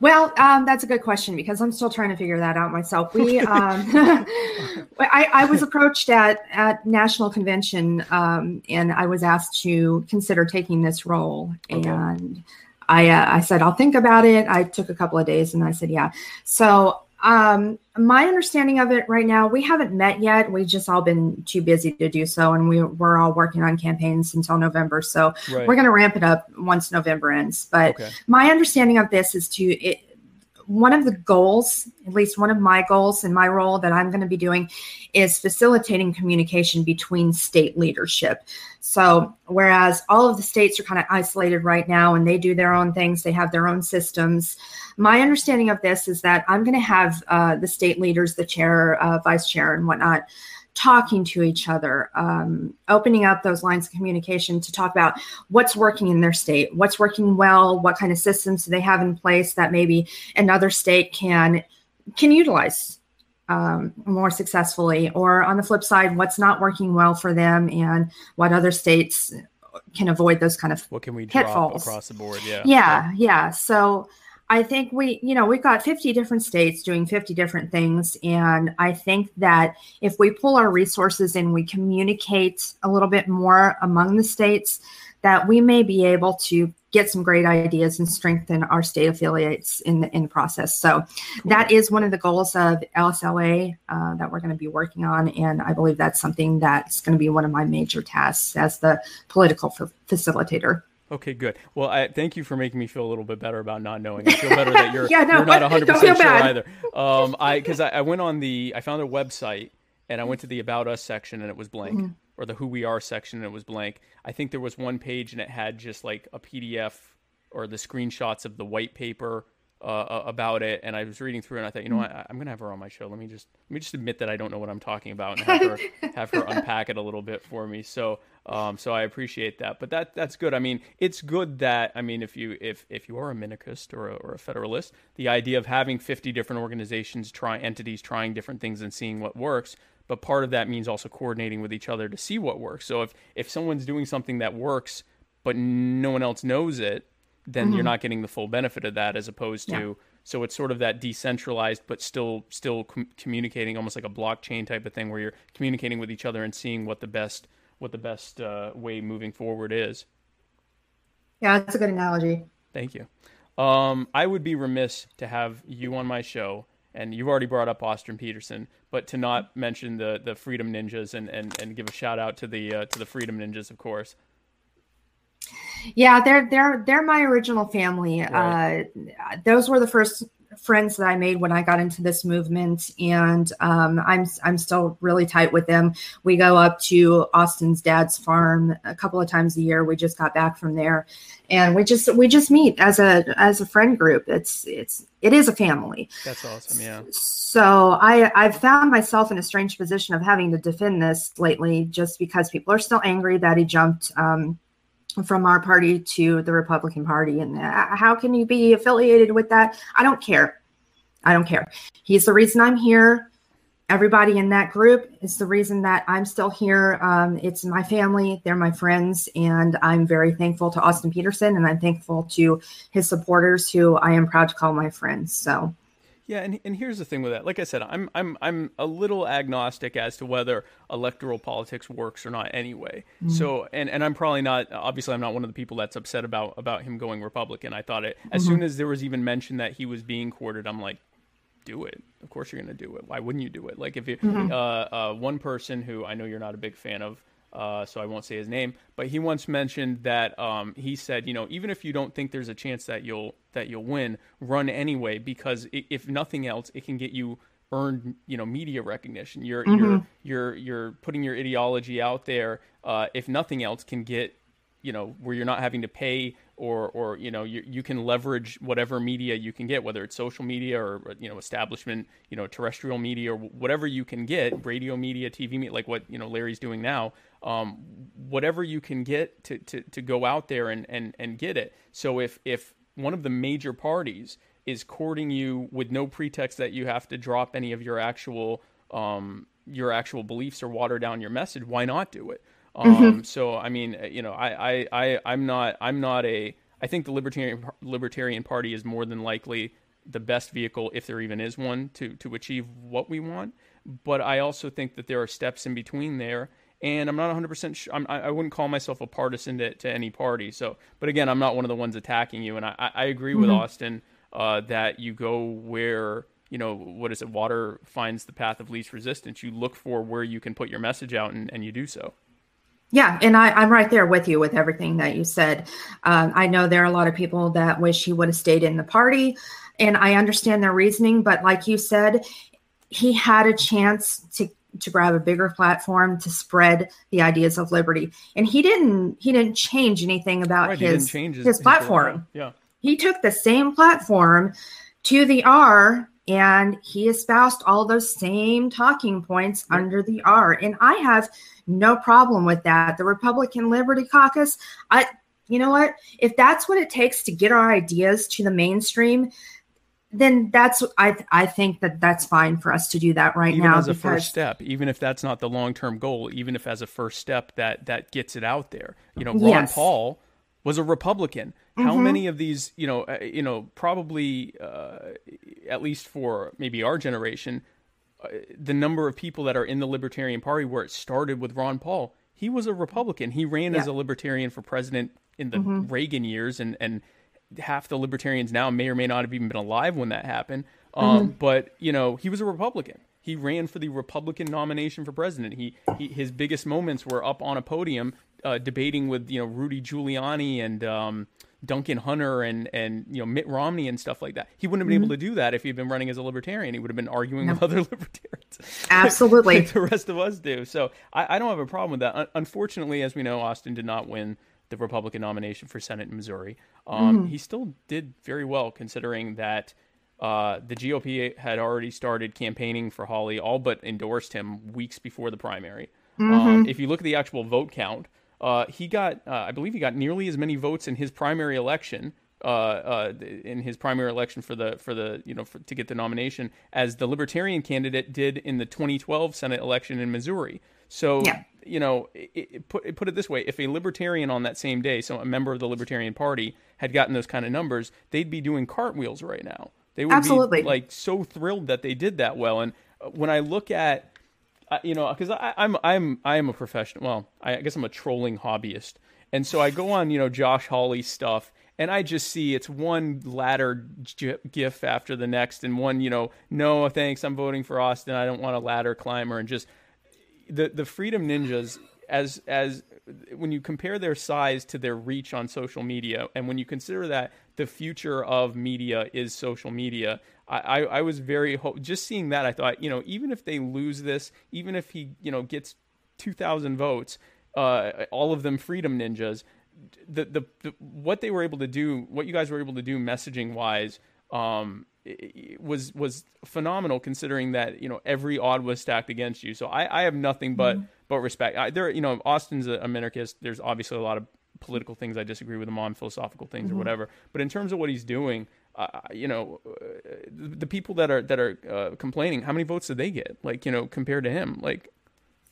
Well, um, that's a good question because I'm still trying to figure that out myself. We, um, I, I, was approached at at national convention, um, and I was asked to consider taking this role, okay. and I uh, I said I'll think about it. I took a couple of days, and I said yeah. So um, my understanding of it right now, we haven't met yet. We've just all been too busy to do so, and we we're all working on campaigns until November. So right. we're going to ramp it up once November ends. But okay. my understanding of this is to it, one of the goals, at least one of my goals in my role that I'm going to be doing, is facilitating communication between state leadership. So, whereas all of the states are kind of isolated right now and they do their own things, they have their own systems. My understanding of this is that I'm going to have uh, the state leaders, the chair, uh, vice chair, and whatnot, talking to each other, um, opening up those lines of communication to talk about what's working in their state, what's working well, what kind of systems do they have in place that maybe another state can can utilize um, more successfully, or on the flip side, what's not working well for them, and what other states can avoid those kind of what can we pitfalls across the board? Yeah, yeah, yeah. So I think we, you know, we've got 50 different states doing 50 different things. And I think that if we pull our resources and we communicate a little bit more among the states, that we may be able to get some great ideas and strengthen our state affiliates in the, in the process. So cool. that is one of the goals of LSLA uh, that we're going to be working on. And I believe that's something that's going to be one of my major tasks as the political f- facilitator. Okay, good. Well, I thank you for making me feel a little bit better about not knowing. I feel better that you're yeah, no, you're not 100 percent sure either. Um, I because I, I, went on the I found their website and I went to the about us section and it was blank, mm-hmm. or the who we are section and it was blank. I think there was one page and it had just like a PDF or the screenshots of the white paper uh, about it, and I was reading through, and I thought, you know, what, I, am gonna have her on my show. Let me just let me just admit that I don't know what I'm talking about, and have her have her unpack it a little bit for me. So, um, so I appreciate that. But that that's good. I mean, it's good that I mean, if you if if you are a minarchist or a, or a federalist, the idea of having 50 different organizations try entities trying different things and seeing what works. But part of that means also coordinating with each other to see what works. So if if someone's doing something that works, but no one else knows it, then mm-hmm. you're not getting the full benefit of that as opposed to yeah. so it's sort of that decentralized but still still com- communicating almost like a blockchain type of thing where you're communicating with each other and seeing what the best what the best uh, way moving forward is yeah that's a good analogy thank you um, i would be remiss to have you on my show and you've already brought up Austin Petersen, but to not mention the the Freedom Ninjas and, and, and give a shout out to the uh, to the Freedom Ninjas, of course. Yeah, they're they're they're my original family. Right. Uh, those were the first friends that I made when I got into this movement, and um, I'm I'm still really tight with them. We go up to Austin's dad's farm a couple of times a year. We just got back from there, and we just we just meet as a as a friend group. It's it's it is a family. That's awesome. Yeah. So I I've found myself in a strange position of having to defend this lately, just because people are still angry that he jumped. Um, from our party to the Republican Party. And uh, how can you be affiliated with that? I don't care. I don't care. He's the reason I'm here. Everybody in that group is the reason that I'm still here. Um, it's my family, they're my friends, and I'm very thankful to Austin Petersen and I'm thankful to his supporters who I am proud to call my friends. So yeah, and and here's the thing with that. Like I said, I'm I'm I'm a little agnostic as to whether electoral politics works or not anyway. Mm-hmm. So and and I'm probably not obviously I'm not one of the people that's upset about about him going Republican. I thought it as mm-hmm. soon as there was even mention that he was being courted, I'm like do it. Of course you're going to do it. Why wouldn't you do it? Like if you mm-hmm. uh, uh, one person who I know you're not a big fan of uh, so I won't say his name, but he once mentioned that um, he said, you know, even if you don't think there's a chance that you'll that you'll win, run anyway because if nothing else, it can get you earned, you know, media recognition. You're mm-hmm. you're you're you're putting your ideology out there. Uh, if nothing else, can get you know where you're not having to pay or or you know you, you can leverage whatever media you can get whether it's social media or you know establishment you know terrestrial media or whatever you can get radio media tv media like what you know larry's doing now um, whatever you can get to, to, to go out there and, and, and get it so if if one of the major parties is courting you with no pretext that you have to drop any of your actual um, your actual beliefs or water down your message, why not do it? Um, mm-hmm. So I mean, you know, I, I, I I'm not I'm not a I think the libertarian libertarian party is more than likely the best vehicle, if there even is one, to to achieve what we want. But I also think that there are steps in between there, and I'm not 100 percent sure. I'm, I wouldn't call myself a partisan to, to, any party. So, but again, I'm not one of the ones attacking you, and I, I agree with mm-hmm. Austin uh, that you go where you know what is it? Water finds the path of least resistance. You look for where you can put your message out, and, and you do so. Yeah, and I, am right there with you with everything that you said. Um, I know there are a lot of people that wish he would have stayed in the party, and I understand their reasoning. But like you said, he had a chance to to grab a bigger platform to spread the ideas of liberty, and he didn't. He didn't change anything about right, his, his, his platform. yeah, he took the same platform to the R and he espoused all those same talking points under the R. And I have no problem with that. The Republican Liberty Caucus, I you know what? If that's what it takes to get our ideas to the mainstream, then that's I I think that that's fine for us to do that right even now. as a first step, even if that's not the long term goal, even if as a first step that that gets it out there. You know, Ron yes. Paul was a Republican. Mm-hmm. How many of these, you know, uh, you know, probably uh, at least for maybe our generation, uh, the number of people that are in the Libertarian Party where it started with Ron Paul, he was a Republican. He ran yeah. as a Libertarian for president in the mm-hmm. Reagan years, and and half the Libertarians now may or may not have even been alive when that happened. Um, mm-hmm. But you know, he was a Republican. He ran for the Republican nomination for president. He, he his biggest moments were up on a podium uh, debating with you know Rudy Giuliani and um, Duncan Hunter and and you know Mitt Romney and stuff like that. He wouldn't have been mm-hmm. able to do that if he'd been running as a libertarian. He would have been arguing no. with other libertarians. Absolutely, like the rest of us do. So I, I, don't have a problem with that. Unfortunately, as we know, Austin did not win the Republican nomination for Senate in Missouri. Um, mm-hmm. He still did very well considering that. Uh, the GOP had already started campaigning for Hawley, all but endorsed him weeks before the primary. Um, mm-hmm. Um, if you look at the actual vote count, uh, he got, uh, I believe, he got nearly as many votes in his primary election, uh, uh in his primary election for the for the you know for, to get the nomination as the Libertarian candidate did in the 2012 Senate election in Missouri. So yeah. You know, it, it put it put it this way: if a Libertarian on that same day, so a member of the Libertarian Party, had gotten those kind of numbers, they'd be doing cartwheels right now. They would Absolutely. be like so thrilled that they did that well. And uh, when I look at you know, because I'm I'm I'm a professional. Well, I guess I'm a trolling hobbyist, and so I go on you know Josh Hawley stuff, and I just see it's one ladder gif after the next, and one you know no thanks I'm voting for Austin I don't want a ladder climber, and just the the Freedom Ninjas as as when you compare their size to their reach on social media, and when you consider that the future of media is social media, I, I, was very ho- just seeing that. I thought, you know, even if they lose this, even if he, you know, gets two thousand votes, uh, all of them freedom ninjas, the, the, the what they were able to do, what you guys were able to do, messaging wise, um, was was phenomenal considering that you know every odd was stacked against you. So I, I have nothing but mm-hmm. but respect. I, there, you know, Austin's a, a minarchist. There's obviously a lot of political things I disagree with him on, philosophical things mm-hmm. or whatever. But in terms of what he's doing, uh, you know, uh, the people that are that are uh, complaining, how many votes did they get? Like, you know, compared to him, like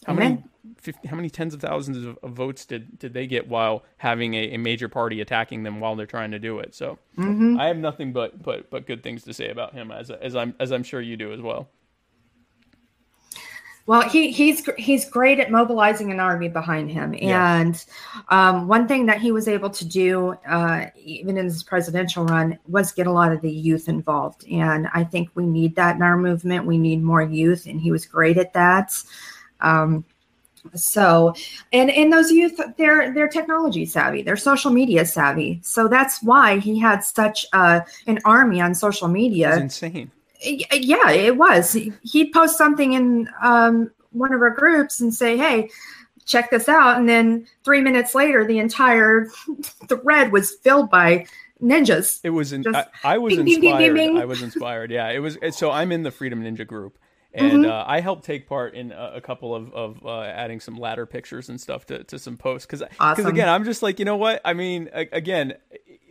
how many 50, how many tens of thousands of, of, votes did, did they get while having a, a, major party attacking them while they're trying to do it? So mm-hmm. I have nothing but, but but good things to say about him, as as I'm as I'm sure you do as well. Well, he he's he's great at mobilizing an army behind him, and um, one thing that he was able to do, uh, even in his presidential run, was get a lot of the youth involved. And I think we need that in our movement. We need more youth, and he was great at that. Um, so, and in those youth, they're they're technology savvy, they're social media savvy. So that's why he had such uh, an army on social media. It's insane yeah, it was. He'd post something in um, one of our groups and say, "Hey, check this out," and then three minutes later, the entire thread was filled by ninjas. It was. In, I, I, was bing, inspired. Bing, bing, I was inspired. Yeah, it was. So I'm in the Freedom Ninja group, and mm-hmm. uh, I helped take part in a, a couple of, of uh, adding some ladder pictures and stuff to, to some posts because because awesome. again I'm just like you know what I mean again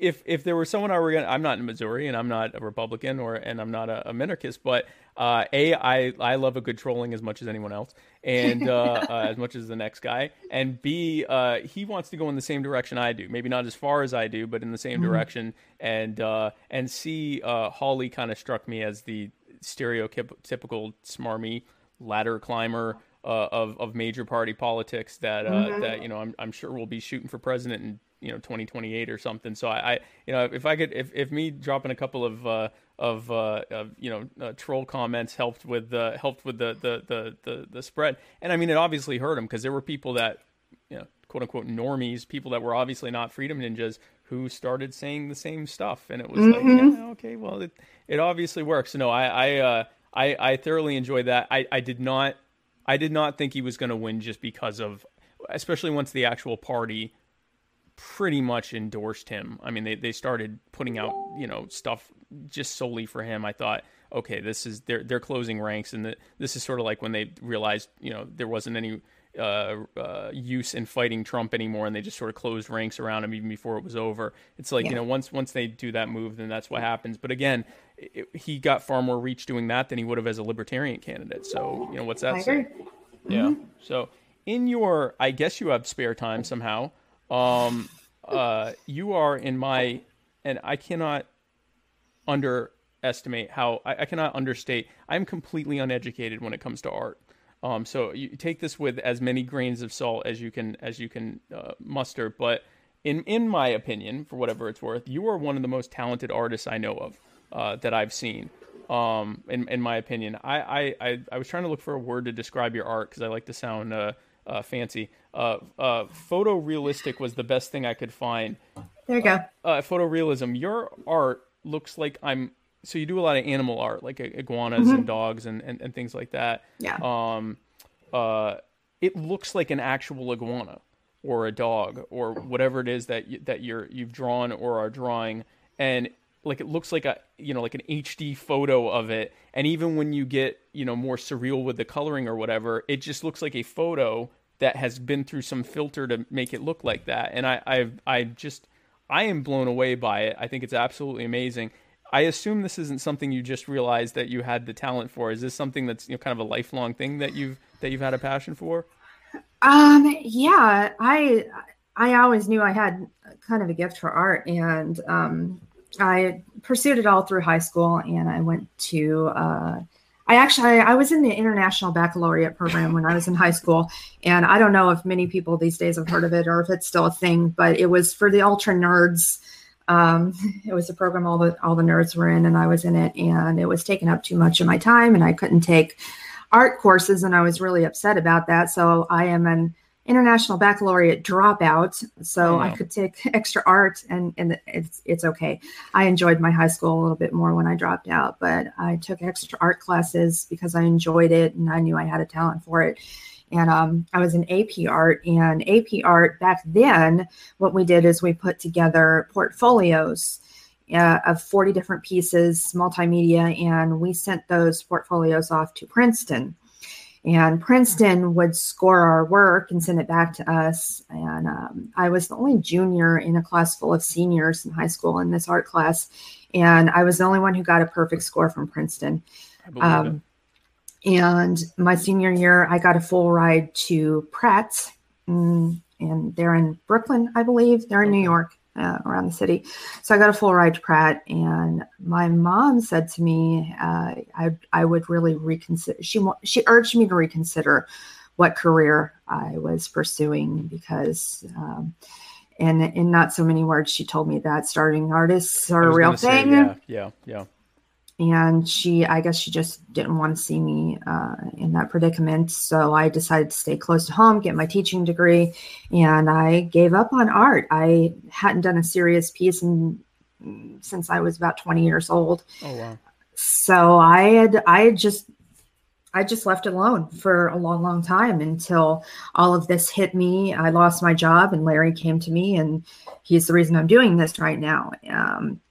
if if there was someone I were gonna, I'm not in Missouri and I'm not a Republican or and I'm not a, a minarchist, but uh, a I I love a good trolling as much as anyone else, and uh, uh, as much as the next guy, and b uh, he wants to go in the same direction I do, maybe not as far as I do, but in the same mm-hmm. direction, and uh, and c uh, Hawley kind of struck me as the stereotypical smarmy ladder climber. of of major party politics that mm-hmm. that you know I'm I'm sure will be shooting for president in you know 2028 or something. So I, I, you know if I could if, if me dropping a couple of uh, of, uh, of you know uh, troll comments helped with the helped with the the, the the the spread. And I mean it obviously hurt him because there were people that you know quote unquote normies, people that were obviously not freedom ninjas who started saying the same stuff, and it was mm-hmm. like yeah, okay, well it it obviously works. No, I I uh, I, I thoroughly enjoyed that. I, I did not I did not think he was going to win just because of especially once the actual party pretty much endorsed him. I mean, they, they started putting out, you know, stuff just solely for him. I thought, okay, this is they're they're closing ranks, and the, this is sort of like when they realized, you know, there wasn't any uh, uh, use in fighting Trump anymore, and they just sort of closed ranks around him even before it was over. It's like yeah. you know, once once they do that move, then that's what happens. But again, it, he got far more reach doing that than he would have as a libertarian candidate. So you know, what's that say? Mm-hmm. Yeah. So in your, I guess you have spare time somehow. Um, uh, you are in my, and I cannot underestimate how I, I, cannot understate. I'm completely uneducated when it comes to art. Um, so you take this with as many grains of salt as you can as you can uh, muster. But in in my opinion, for whatever it's worth, you are one of the most talented artists I know of uh, that I've seen. Um, in in my opinion, I, I, I I was trying to look for a word to describe your art because I like to sound uh, uh, fancy. Uh, uh, photorealistic was the best thing I could find. There you go. Uh, photorealism. Your art looks like I'm. So you do a lot of animal art, like iguanas mm-hmm. and dogs and, and, and things like that. Yeah. Um, uh, it looks like an actual iguana or a dog or whatever it is that you, that you're you've drawn or are drawing, and like it looks like a you know like an HD photo of it and even when you get you know more surreal with the coloring or whatever it just looks like a photo that has been through some filter to make it look like that and I I I just I am blown away by it I think it's absolutely amazing I assume this isn't something you just realized that you had the talent for is this something that's you know kind of a lifelong thing that you've that you've had a passion for um yeah I I always knew I had kind of a gift for art and um I pursued it all through high school, and I went to. Uh, I actually I was in the international baccalaureate program when I was in high school, and I don't know if many people these days have heard of it or if it's still a thing, but it was for the ultra nerds. Um, it was a program all the all the nerds were in, and I was in it, and it was taking up too much of my time, and I couldn't take art courses, and I was really upset about that. So I am an international baccalaureate dropout, so I could take extra art, and and it's it's okay. I enjoyed my high school a little bit more when I dropped out, but I took extra art classes because I enjoyed it and I knew I had a talent for it. And um, I was in AP art, and AP art back then, what we did is we put together portfolios. Uh, of 40 different pieces, multimedia, and we sent those portfolios off to Princeton and Princeton would score our work and send it back to us. And um, I was the only junior in a class full of seniors in high school in this art class, and I was the only one who got a perfect score from Princeton. Um, and my senior year, I got a full ride to Pratt, mm, and they're in Brooklyn, I believe. They're in New York uh, around the city. So I got a full ride to Pratt, and my mom said to me, uh, I I would really reconsider. She she urged me to reconsider what career I was pursuing because. Um, and in not so many words, she told me that starting artists are a real thing. Say, yeah, yeah, yeah and she i guess she just didn't want to see me uh, in that predicament so i decided to stay close to home get my teaching degree and i gave up on art i hadn't done a serious piece in, since i was about 20 years old oh wow so i had i had just I just left it alone for a long, long time until all of this hit me. I lost my job, and Larry came to me, and he's the reason I'm doing this right now. Um,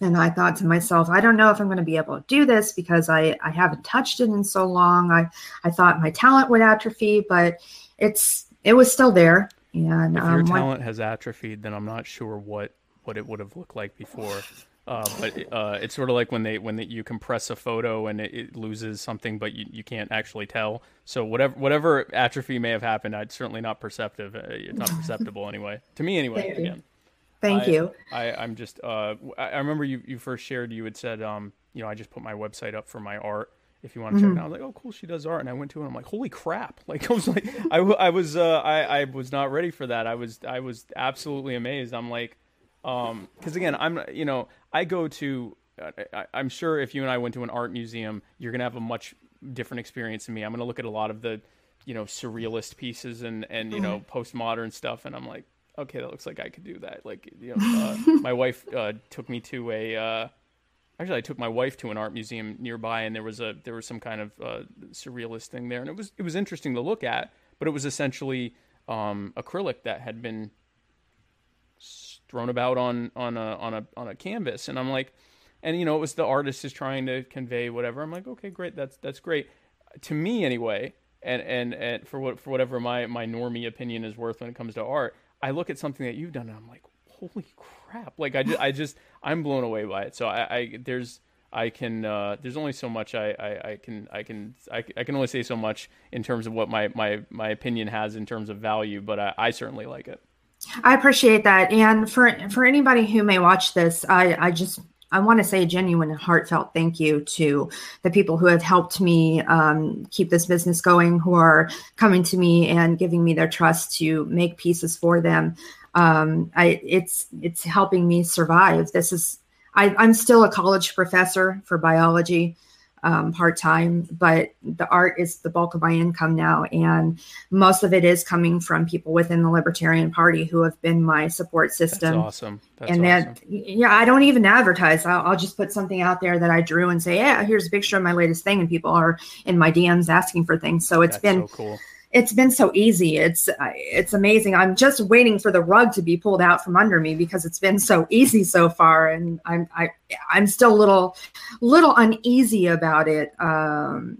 and I thought to myself, I don't know if I'm going to be able to do this because I, I haven't touched it in so long. I, I thought my talent would atrophy, but it's it was still there. And if your um, talent has atrophied, then I'm not sure what what it would have looked like before. Uh, but uh, it's sort of like when they when they, you compress a photo and it, it loses something, but you, you can't actually tell. So whatever whatever atrophy may have happened, it's certainly not perceptive. Uh, It's not perceptible anyway to me anyway. Again, Thank I, you. I, I'm just. Uh, I remember you, you first shared. You had said, um, you know, I just put my website up for my art. If you want to check it out, I was like, oh, cool, she does art. And I went to it. and I'm like, holy crap! Like I was like, I, I was, uh, I, I was not ready for that. I was, I was absolutely amazed. I'm like, um, because again, I'm, you know, I go to. I, I'm sure if you and I went to an art museum, you're gonna have a much different experience than me. I'm gonna look at a lot of the, you know, surrealist pieces and and you know postmodern stuff, and I'm like, okay, that looks like I could do that. Like, you know, uh, my wife uh, took me to a. Uh, actually, I took my wife to an art museum nearby, and there was a there was some kind of uh, surrealist thing there, and it was it was interesting to look at, but it was essentially um, acrylic that had been thrown about on on a on a on a canvas, and I'm like, and you know, it was the artist is trying to convey whatever. I'm like, okay, great, that's that's great to me anyway. And, and and for what for whatever my my normie opinion is worth when it comes to art, I look at something that you've done and I'm like, holy crap! Like I just, I just I'm blown away by it. So I, I there's I can uh, there's only so much I, I, I can I can I, I can only say so much in terms of what my my my opinion has in terms of value, but I, I certainly like it. I appreciate that. And for for anybody who may watch this, I, I just I want to say a genuine, and heartfelt thank you to the people who have helped me um, keep this business going, who are coming to me and giving me their trust to make pieces for them. Um, I, it's it's helping me survive. This is I, I'm still a college professor for biology um, part time, but the art is the bulk of my income now. And most of it is coming from people within the Libertarian Party who have been my support That's system. awesome. That's and awesome. that, yeah, I don't even advertise. I'll, I'll just put something out there that I drew and say, yeah, here's a picture of my latest thing. And people are in my DMs asking for things. So it's That's been so cool. It's been so easy. It's it's amazing. I'm just waiting for the rug to be pulled out from under me because it's been so easy so far, and I'm I I'm still a little little uneasy about it. Um,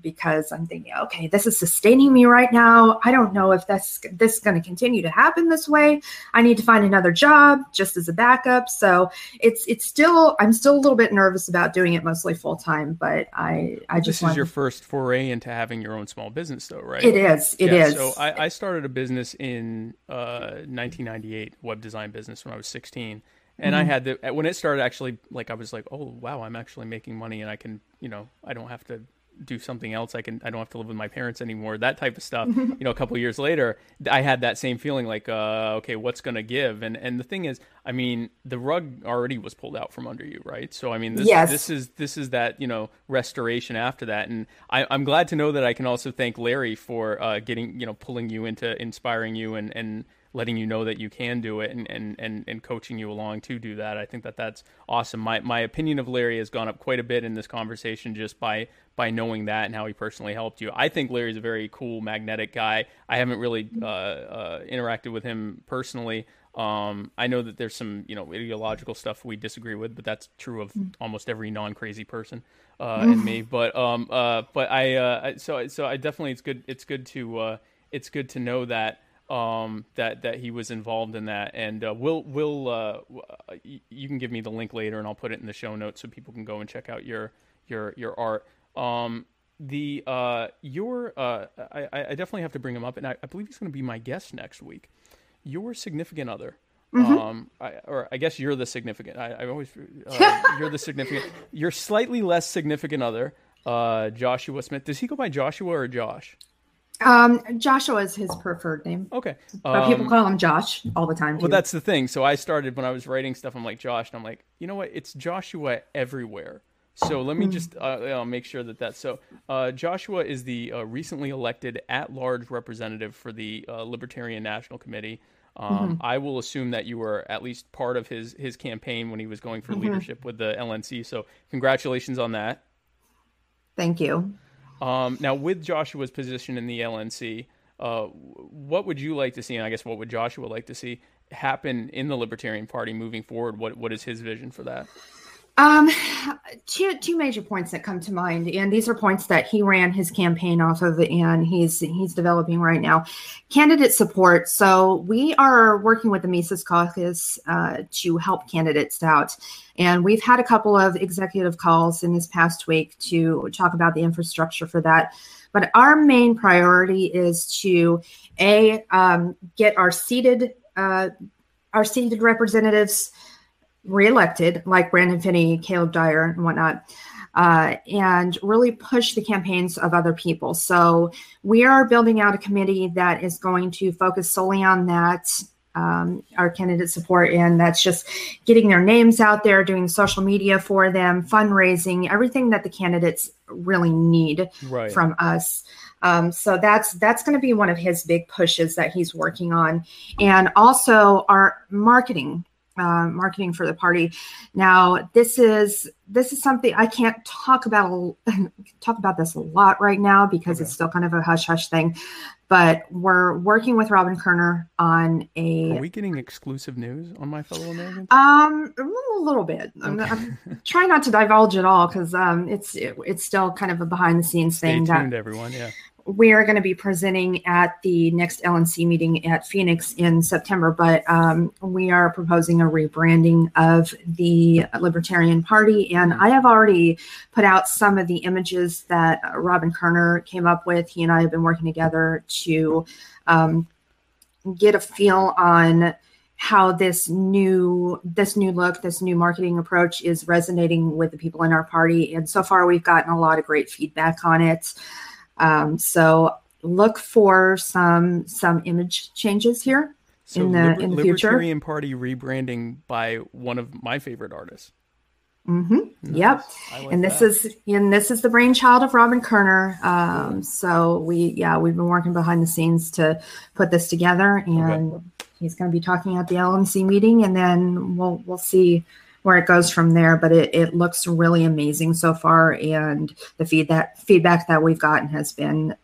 because I'm thinking, okay, this is sustaining me right now. I don't know if that's this is going to continue to happen this way. I need to find another job just as a backup. So it's it's still I'm still a little bit nervous about doing it mostly full time, but I I just This is your first foray into having your own small business, though, right? it is it yeah, is So I, I started a business in uh, 1998, web design business when I was 16, and Mm-hmm. I had the when it started. Actually, like I was like, oh wow, I'm actually making money, and I can, you know, I don't have to do something else. I can, I don't have to live with my parents anymore. That type of stuff. you know, a couple years later, I had that same feeling, like, uh, okay, what's gonna give? And and the thing is, I mean, the rug already was pulled out from under you, right? So I mean, this Yes. this is this is that you know restoration after that, and I, I'm glad to know that I can also thank Larry for uh, getting you know pulling you into inspiring you and and letting you know that you can do it and, and, and, and coaching you along to do that. I think that that's awesome. My my opinion of Larry has gone up quite a bit in this conversation just by by knowing that and how he personally helped you. I think Larry's a very cool, magnetic guy. I haven't really uh, uh, interacted with him personally. Um, I know that there's some, you know, ideological stuff we disagree with, but that's true of almost every non-crazy person, uh, and me. But, um, uh, but I, uh, so, so I definitely, it's good, it's good to, uh, it's good to know that, um, that, that he was involved in that. And, uh, we'll, we'll, uh, uh, you can give me the link later and I'll put it in the show notes so people can go and check out your, your, your art. Um, the, uh, your, uh, I, I definitely have to bring him up and I, I believe he's going to be my guest next week your significant other um I, or i guess you're the significant i, I always uh, you're the significant your slightly less significant other uh joshua smith does he go by joshua or josh Um, Joshua is his preferred name, okay but people Um, call him Josh all the time. Too. well that's the thing so i started when i was writing stuff i'm like josh and i'm like you know what it's joshua everywhere so let me just uh, make sure that that's so. Uh, Joshua is the uh, recently elected at-large representative for the uh, Libertarian National Committee. Um, I will assume that you were at least part of his his campaign when he was going for leadership with the LNC. So congratulations on that. Thank you. Um, now, with Joshua's position in the LNC, uh, what would you like to see, and I guess what would Joshua like to see happen in the Libertarian Party moving forward? What what is his vision for that? Um, two two major points that come to mind, and these are points that he ran his campaign off of, and he's he's developing right now. Candidate support. So we are working with the Mises Caucus uh, to help candidates out, and we've had a couple of executive calls in this past week to talk about the infrastructure for that. But our main priority is to a um, get our seated uh, our seated representatives reelected, like Brandon Phinney, Caleb Dyer, and whatnot, uh, and really push the campaigns of other people. So we are building out a committee that is going to focus solely on that. Um, our candidate support, and that's just getting their names out there, doing social media for them, fundraising, everything that the candidates really need Right. from us. Um, so that's that's going to be one of his big pushes that he's working on, and also our marketing, uh, marketing for the party. Now this is this is something I can't talk about a- talk about this a lot right now because it's still kind of a hush hush thing. But we're working with Robin Koerner on a Are we getting exclusive news on my fellow Americans? um, a little bit. I'm, I'm trying not to divulge at all because um, it's it, it's still kind of a behind the scenes thing. Stay tuned, that everyone. Yeah. We are going to be presenting at the next LNC meeting at Phoenix in September. But um, we are proposing a rebranding of the Libertarian Party, and I have already put out some of the images that Robin Koerner came up with. He and I have been working together to um, get a feel on how this new this new look this new marketing approach is resonating with the people in our party and so far we've gotten a lot of great feedback on it um, so look for some some image changes here So in the- in the future. Libertarian Party rebranding by one of my favorite artists. hmm yep like and this that. is and this is the brainchild of Robin Koerner. Um, so we yeah we've been working behind the scenes to put this together, and he's going to be talking at the LNC meeting, and then we'll we'll see where it goes from there. But it, it looks really amazing so far, and the feedback feedback that we've gotten has been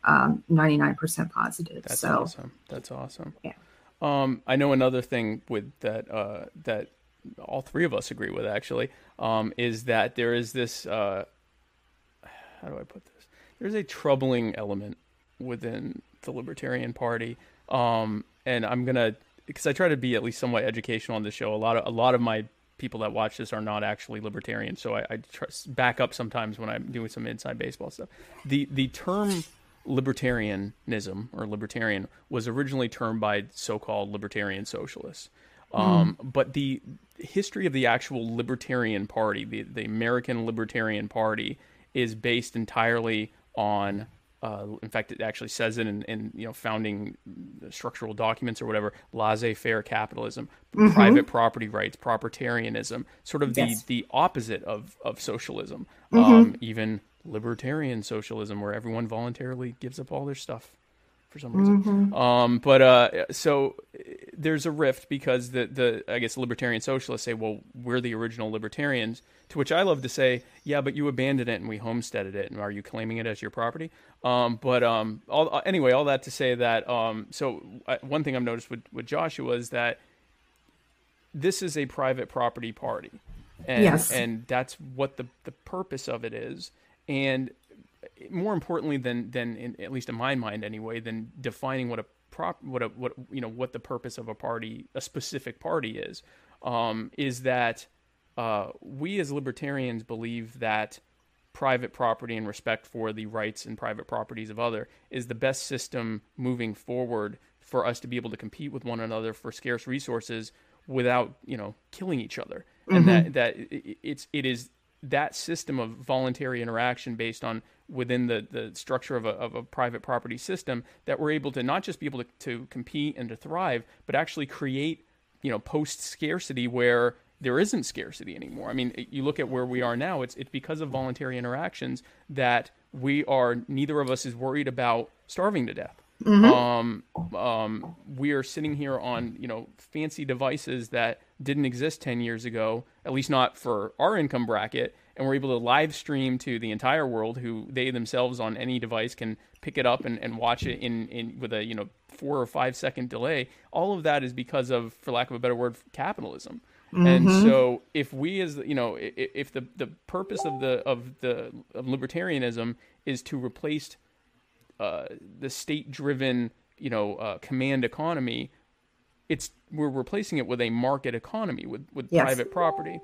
ninety nine percent positive. That's so awesome. That's awesome. Yeah. Um, I know another thing with that uh, that all three of us agree with actually um, is that there is this uh, how do I put this? There's a troubling element within the Libertarian Party, um, and I'm gonna because I try to be at least somewhat educational on the show. A lot of a lot of my people that watch this are not actually libertarian, so I, I try, back up sometimes when I'm doing some inside baseball stuff. The the term libertarianism or libertarian was originally termed by so-called libertarian socialists. Um, But the history of the actual Libertarian Party, the, the American Libertarian Party, is based entirely on. Uh, in fact, it actually says it in, in you know founding structural documents or whatever. Laissez-faire capitalism, private property rights, propertarianism, sort of the Yes. the opposite of of socialism. Um, even libertarian socialism, where everyone voluntarily gives up all their stuff for some reason. Um, but uh, so there's a rift because the the I guess libertarian socialists say, well, we're the original libertarians. To which I love to say, yeah, but you abandoned it and we homesteaded it, and are you claiming it as your property? Um, but um, all, uh, anyway, all that to say that um, so uh, one thing I've noticed with with Joshua is that this is a private property party, and Yes. and that's what the the purpose of it is, and more importantly than than in, at least in my mind anyway than defining what a prop what a what you know what the purpose of a party a specific party is um, is that uh, we as libertarians believe that private property and respect for the rights and private properties of other is the best system moving forward for us to be able to compete with one another for scarce resources without you know killing each other. And that that i- it's it is that system of voluntary interaction based on within the, the structure of a, of a private property system that we're able to not just be able to, to compete and to thrive but actually create you know post scarcity where there isn't scarcity anymore. I mean, you look at where we are now. It's it's because of voluntary interactions that we are neither of us is worried about starving to death. Um, um, we are sitting here on you know fancy devices that didn't exist ten years ago, at least not for our income bracket, and we're able to live stream to the entire world, who they themselves on any device can pick it up and, and watch it in, in with a you know four or five second delay. All of that is because of, for lack of a better word, capitalism. And so, if we, as you know, if the the purpose of the of the of libertarianism is to replace uh, the state-driven, you know, uh, command economy, it's we're replacing it with a market economy with with Yes. private property.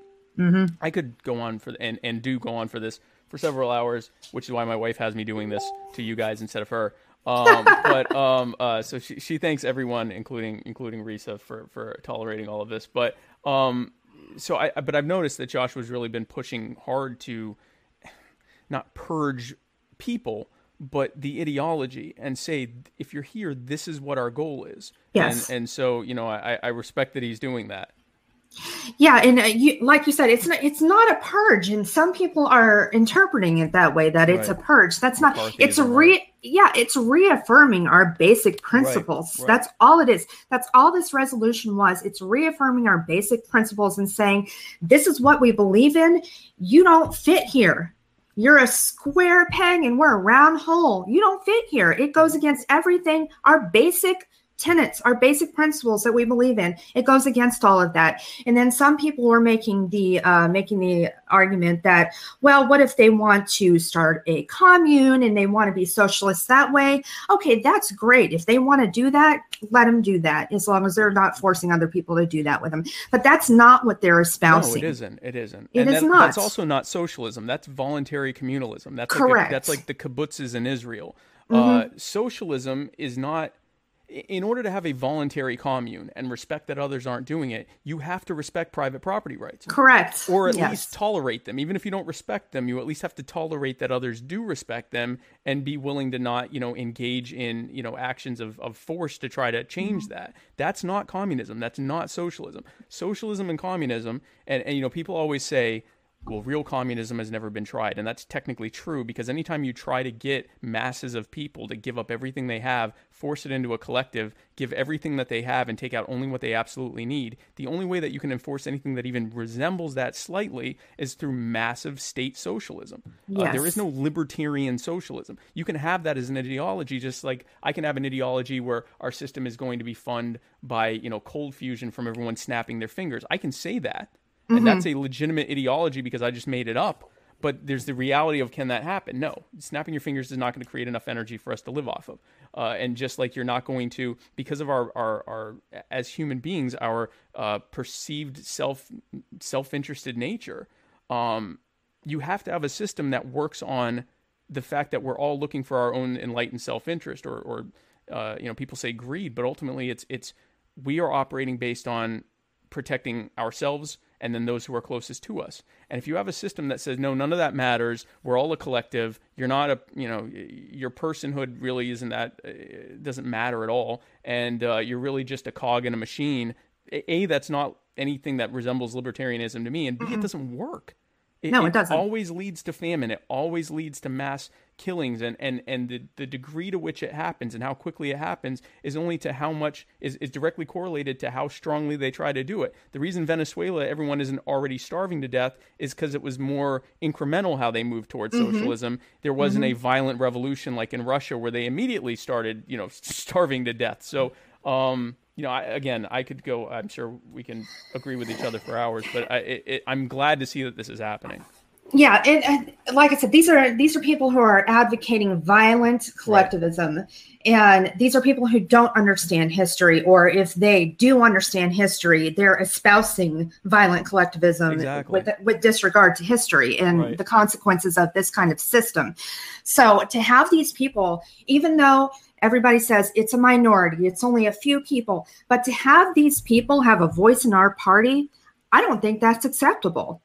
I could go on for and and do go on for this for several hours, which is why my wife has me doing this to you guys instead of her. Um, but um, uh, so she she thanks everyone, including including Risa, for for tolerating all of this. But um, so I but I've noticed that Joshua's really been pushing hard to not purge people, but the ideology and say, if you're here, this is what our goal is. Yes. And, and so, you know, I, I respect that he's doing that. Yeah, and uh, you, like you said, it's not it's not a purge, and some people are interpreting it that way that it's a purge. That's not. It's McCarthyism, re yeah, it's reaffirming our basic principles. right. That's all it is. That's all this resolution was. It's reaffirming our basic principles and saying this is what we believe in. You don't fit here. You're a square peg and we're a round hole. You don't fit here. It goes against everything, our basic tenets, our basic principles that we believe in. It goes against all of that. And then some people were making the uh, making the argument that, well, what if they want to start a commune and they want to be socialists that way? Okay, that's great. If they want to do that, let them do that, as long as they're not forcing other people to do that with them. But that's not what they're espousing. No, it isn't. It isn't. It and is that- not. That's also not socialism. That's voluntary communalism. That's Like Correct. the, that's like the kibbutzes in Israel. Uh, Mm-hmm. socialism is not. In order to have a voluntary commune and respect that others aren't doing it, you have to respect private property rights. Correct. or at Yes. least tolerate them even if you don't respect them you at least have to tolerate that others do respect them and be willing to not you know engage in you know actions of, of force to try to change Mm-hmm. that that's not communism that's not socialism socialism and communism and, and you know people always say well, real communism has never been tried. And that's technically true because anytime you try to get masses of people to give up everything they have, force it into a collective, give everything that they have, and take out only what they absolutely need, the only way that you can enforce anything that even resembles that slightly is through massive state socialism. Uh, there Yes. is no libertarian socialism. You can have that as an ideology, just like I can have an ideology where our system is going to be funded by, you know, cold fusion from everyone snapping their fingers. I can say that and that's a legitimate ideology because I just made it up. But there's the reality of can that happen? No, snapping your fingers is not going to create enough energy for us to live off of. Uh, and just like you're not going to, because of our our, our as human beings, our uh, perceived self self interested nature, um, you have to have a system that works on the fact that we're all looking for our own enlightened self interest, or or uh, you know people say greed, but ultimately it's it's we are operating based on protecting ourselves and then those who are closest to us. And if you have a system that says no, none of that matters, we're all a collective. You're not a, you know, your personhood really isn't that uh, doesn't matter at all, and uh, you're really just a cog in a machine. A, a, that's not anything that resembles libertarianism to me, and B, it doesn't work. It, No, it doesn't. always leads to famine. It always leads to mass killings, and and and the, the degree to which it happens and how quickly it happens is only to how much is, is directly correlated to how strongly they try to do it. The reason Venezuela everyone isn't already starving to death is because it was more incremental how they moved towards Mm-hmm. socialism. There wasn't a violent revolution like in Russia where they immediately started you know starving to death. So. Um, you know, I, again, I could go. I'm sure we can agree with each other for hours, but I, it, I'm glad to see that this is happening. Yeah, and, and like I said, these are these are people who are advocating violent collectivism, and these are people who don't understand history, or if they do understand history, they're espousing violent collectivism Exactly. with with disregard to history and Right. the consequences of this kind of system. So to have these people, even though everybody says it's a minority, it's only a few people, but to have these people have a voice in our party, I don't think that's acceptable.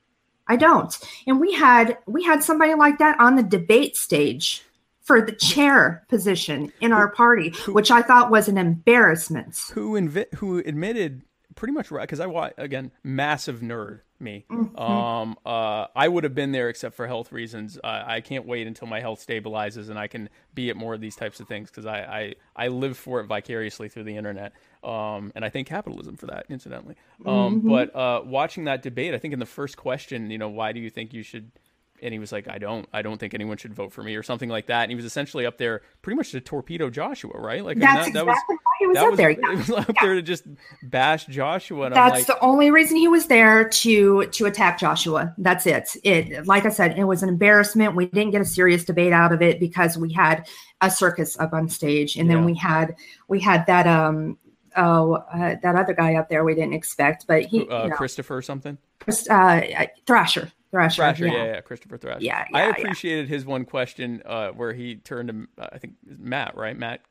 I don't. And we had we had somebody like that on the debate stage for the chair position in our party, which I thought was an embarrassment. who invi- who admitted pretty much right because I wa again massive nerd me. Um, uh, I would have been there except for health reasons. Uh, I can't wait until my health stabilizes and I can be at more of these types of things because I, I I live for it vicariously through the internet. Um, and I thank capitalism for that, incidentally. Um, but uh, watching that debate, I think in the first question, you know, why do you think you should and he was like, I don't, I don't think anyone should vote for me or something like that. And he was essentially up there pretty much to torpedo Joshua, right? Like That's I mean, that, exactly that why he was that up was, there. It was up there to just bash Joshua. And That's I'm like, the only reason he was there to to attack Joshua. That's it. It like I said, it was an embarrassment. We didn't get a serious debate out of it because we had a circus up on stage, and Yeah. then we had we had that um oh uh, that other guy up there we didn't expect, but he uh, you know, Christopher or something. uh, Thrasher Thrasher, Thrasher, yeah. yeah. yeah, Christopher Thrasher. Yeah, I yeah, yeah. appreciated his one question uh, where he turned to, uh, I think, Matt, right? Matt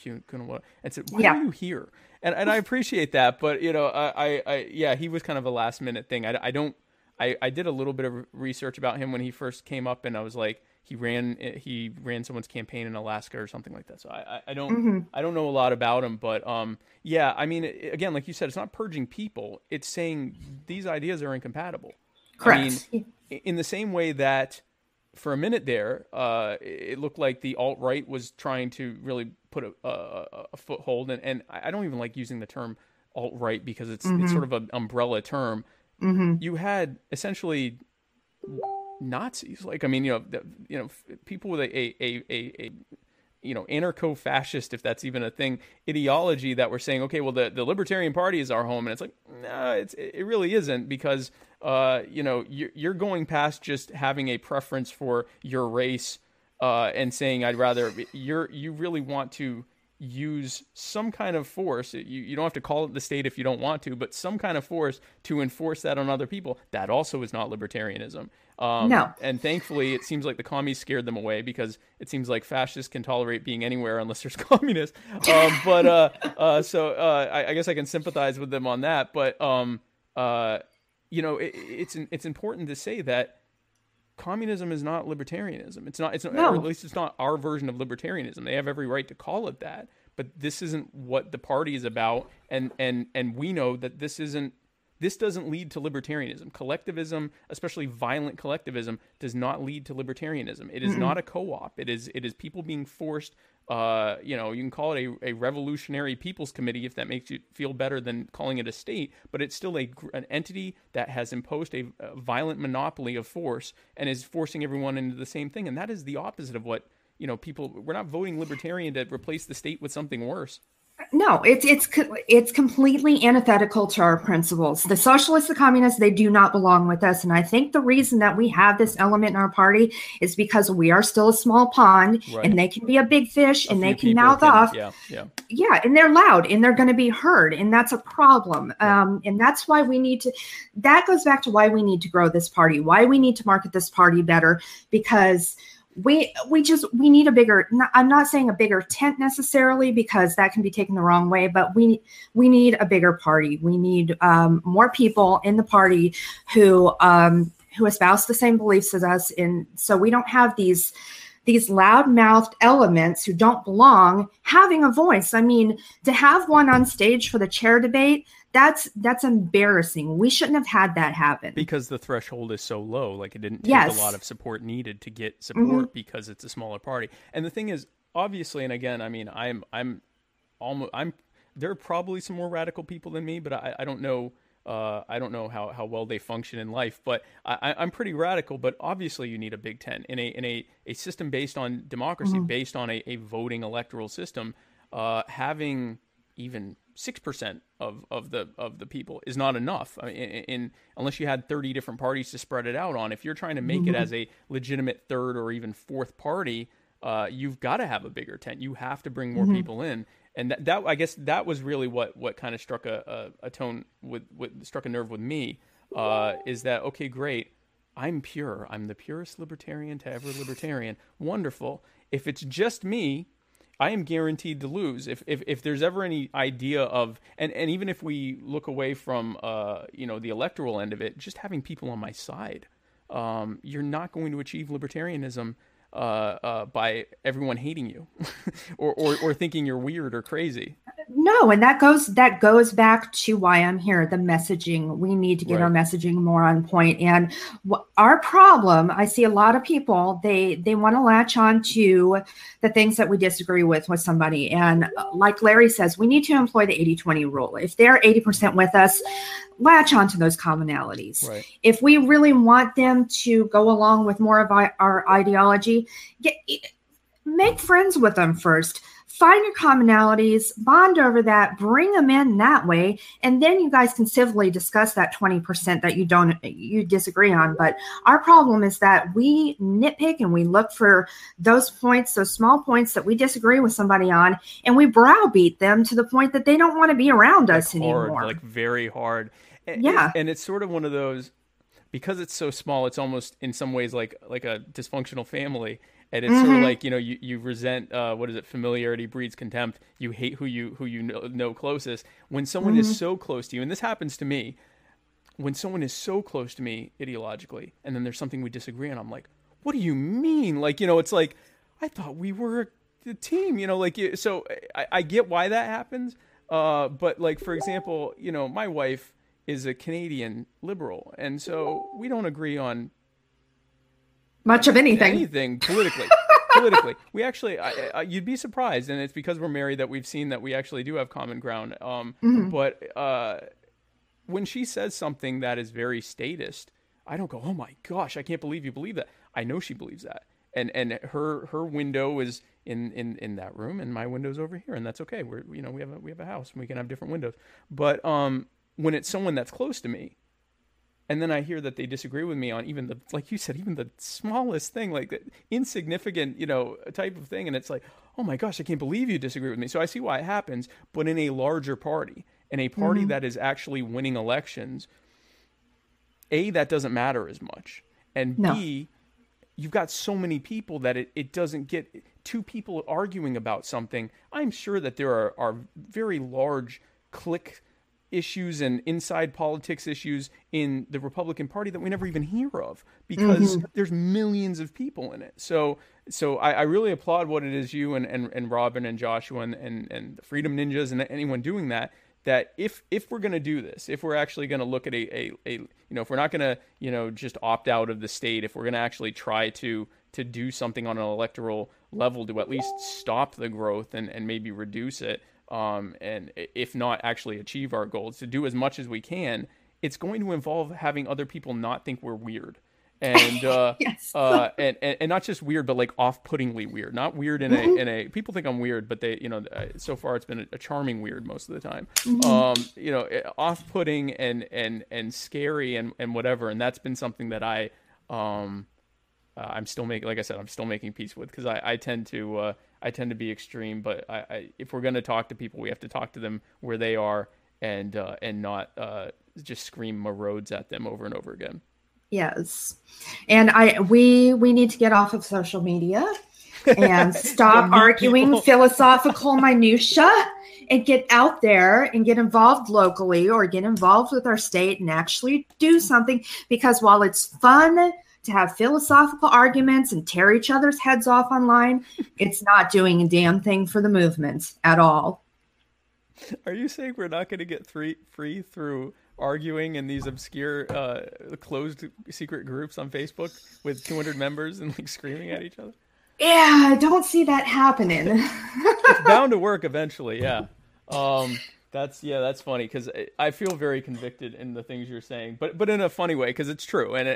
Kunawa, and said, Why Yeah. are you here? And, and I appreciate that, but, you know, I, I, I yeah, he was kind of a last minute thing. I, I don't, I, I did a little bit of research about him when he first came up, and I was like, he ran he ran someone's campaign in Alaska or something like that. So I, I, I don't Mm-hmm. I don't know a lot about him, but um yeah, I mean again, like you said, it's not purging people. It's saying these ideas are incompatible. Correct. I mean, in the same way that for a minute there, uh, it looked like the alt right was trying to really put a, a, a foothold, and, and I don't even like using the term alt right because it's it's sort of an umbrella term. You had essentially Nazis, like I mean, you know, the, you know, people with a a, a, a, you know anarcho-fascist if that's even a thing ideology that we're saying okay well the, the libertarian party is our home and it's like no it's it really isn't because uh you know you're, you're going past just having a preference for your race uh and saying i'd rather you're you really want to use some kind of force you, you don't have to call it the state if you don't want to but some kind of force to enforce that on other people that also is not libertarianism um, No. and thankfully, it seems like the commies scared them away because it seems like fascists can tolerate being anywhere unless there's communists. Um, but uh, uh, so uh, I, I guess I can sympathize with them on that. But um, uh, you know, it, it's it's important to say that communism is not libertarianism. It's not. It's not. No. At least it's not our version of libertarianism. They have every right to call it that. But this isn't what the party is about, and and and we know that this isn't this doesn't lead to libertarianism. Collectivism, especially violent collectivism, does not lead to libertarianism. It is not a co-op. It is it is people being forced. Uh, you know, you can call it a, a revolutionary people's committee if that makes you feel better than calling it a state, but it's still a an entity that has imposed a, a violent monopoly of force and is forcing everyone into the same thing. And that is the opposite of what you know. People, we're not voting libertarian to replace the state with something worse. No, it's it's it's completely antithetical to our principles. The socialists, the communists, they do not belong with us. And I think the reason that we have this element in our party is because we are still a small pond, Right. and they can be a big fish, A and they can mouth can- off. Yeah, yeah. yeah and they're loud and they're going to be heard and that's a problem um, and that's why we need to that goes back to why we need to grow this party why we need to market this party better because we we just we need a bigger i'm not saying a bigger tent necessarily because that can be taken the wrong way but we we need a bigger party we need um, more people in the party who um, who espouse the same beliefs as us and so we don't have these these loud-mouthed elements who don't belong having a voice. I mean, to have one on stage for the chair debate, that's that's embarrassing. We shouldn't have had that happen. because the threshold is so low like it didn't take Yes. a lot of support needed to get support because it's a smaller party and the thing is obviously and again i mean i'm i'm almost i'm there are probably some more radical people than me but i, I don't know uh, I don't know how, how well they function in life, but I, I'm pretty radical. But obviously, you need a Big Ten in a in a, a system based on democracy, based on a, a voting electoral system. Uh, having even six percent of, of the of the people is not enough. I mean, in, in unless you had thirty different parties to spread it out on. If you're trying to make it as a legitimate third or even fourth party, uh, you've got to have a bigger tent. You have to bring more people in, and that, that I guess that was really what what kind of struck a, a, a tone with, with struck a nerve with me. Uh, is that okay? Great. I'm pure. I'm the purest libertarian to ever libertarian. Wonderful. If it's just me, I am guaranteed to lose. If if, if there's ever any idea of and, and even if we look away from uh, you know the electoral end of it, just having people on my side, um, you're not going to achieve libertarianism uh, uh, by everyone hating you or, or, or thinking you're weird or crazy. No, and that goes that goes back to why I'm here. The messaging we need to get our messaging more on point. And wh- our problem, I see a lot of people they they want to latch on to the things that we disagree with with somebody. And uh, like Larry says, we need to employ the 80-20 rule. If they're 80% with us, latch on to those commonalities Right. if we really want them to go along with more of our, our ideology, get make friends with them first. Find your commonalities, bond over that, bring them in that way, and then you guys can civilly discuss that 20% that you don't you disagree on. But our problem is that we nitpick and we look for those points, those small points that we disagree with somebody on, and we browbeat them to the point that they don't want to be around us hard, anymore. like very hard. And, Yeah. and it's sort of one of those because it's so small. It's almost in some ways like like a dysfunctional family, and it's sort of like you know you, you resent uh, what is it? Familiarity breeds contempt. You hate who you who you know, know closest. When someone is so close to you, and this happens to me, when someone is so close to me ideologically, and then there's something we disagree on, I'm like, what do you mean? Like you know, it's like I thought we were a team. You know, like so I, I get why that happens. Uh, but like for example, you know, my wife is a Canadian liberal, and so we don't agree on Much of anything. anything politically. politically, we actually, I, I, you'd be surprised, and it's because we're married that we've seen that we actually do have common ground. Um, but uh, when she says something that is very statist, I don't go, "Oh my gosh, I can't believe you believe that." I know she believes that, and and her her window is in in in that room, and my window's over here, and that's okay. We're you know we have a we have a house, and we can have different windows. But um, when it's someone that's close to me, and then I hear that they disagree with me on even the like you said, even the smallest thing, like the insignificant, you know, type of thing, and it's like, oh my gosh, I can't believe you disagree with me. So I see why it happens, but in a larger party, in a party mm-hmm. that is actually winning elections, a that doesn't matter as much, and No. b you've got so many people that it, it doesn't get two people arguing about something. I'm sure that there are, are very large click issues and inside politics issues in the Republican Party that we never even hear of because mm-hmm. there's millions of people in it. So so I, I really applaud what it is you and, and, and Robin and Joshua and, and, and the Freedom Ninjas and anyone doing that that if if we're going to do this, if we're actually going to look at a, a, a you know if we're not going to you know just opt out of the state, if we're going to actually try to to do something on an electoral level to at least stop the growth and, and maybe reduce it, um, and if not actually achieve our goals, to do as much as we can, it's going to involve having other people not think we're weird. And uh, Yes. uh, and, and and not just weird, but like off-puttingly weird. Not weird in a in a people think I'm weird, but they you know so far it's been a, a charming weird most of the time. Um, you know, eh, off-putting and and and scary and and whatever. And that's been something that I um uh, I'm still making like I said I'm still making peace with because I, I tend to uh, I tend to be extreme. But I, I if we're gonna talk to people, we have to talk to them where they are and uh, and not uh, just scream roads at them over and over again. Yes. And I we we need to get off of social media and stop arguing philosophical minutia and get out there and get involved locally or get involved with our state and actually do something because while it's fun to have philosophical arguments and tear each other's heads off online, it's not doing a damn thing for the movement at all. Are you saying we're not going to get free free through arguing in these obscure uh, closed secret groups on Facebook with 200 members and like screaming at each other? Yeah, I don't see that happening. It's bound to work eventually. Yeah. Um, that's yeah, that's funny because I feel very convicted in the things you're saying, but but in a funny way because it's true. And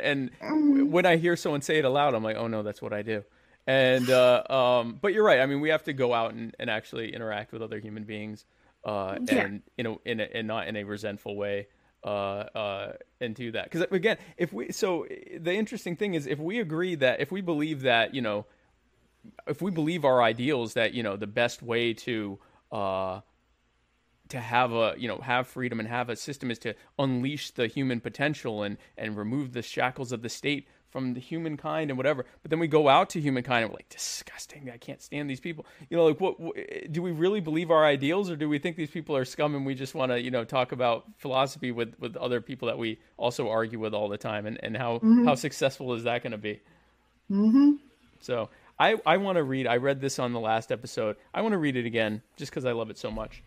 and when I hear someone say it aloud, I'm like, oh no, that's what I do. And uh, um, but you're right. I mean, we have to go out and, and actually interact with other human beings, uh, Yeah. and you know, in a, and not in a resentful way, uh, uh, and do that. Because again, if we so the interesting thing is if we agree that if we believe that you know if we believe our ideals that you know the best way to uh to have a you know have freedom and have a system is to unleash the human potential and and remove the shackles of the state from the humankind and whatever but then we go out to humankind and we're like disgusting i can't stand these people you know like what, what do we really believe our ideals or do we think these people are scum and we just want to you know talk about philosophy with with other people that we also argue with all the time and and how how successful is that going to be Mm-hmm. so I, I want to read. I read this on the last episode. I want to read it again just because I love it so much.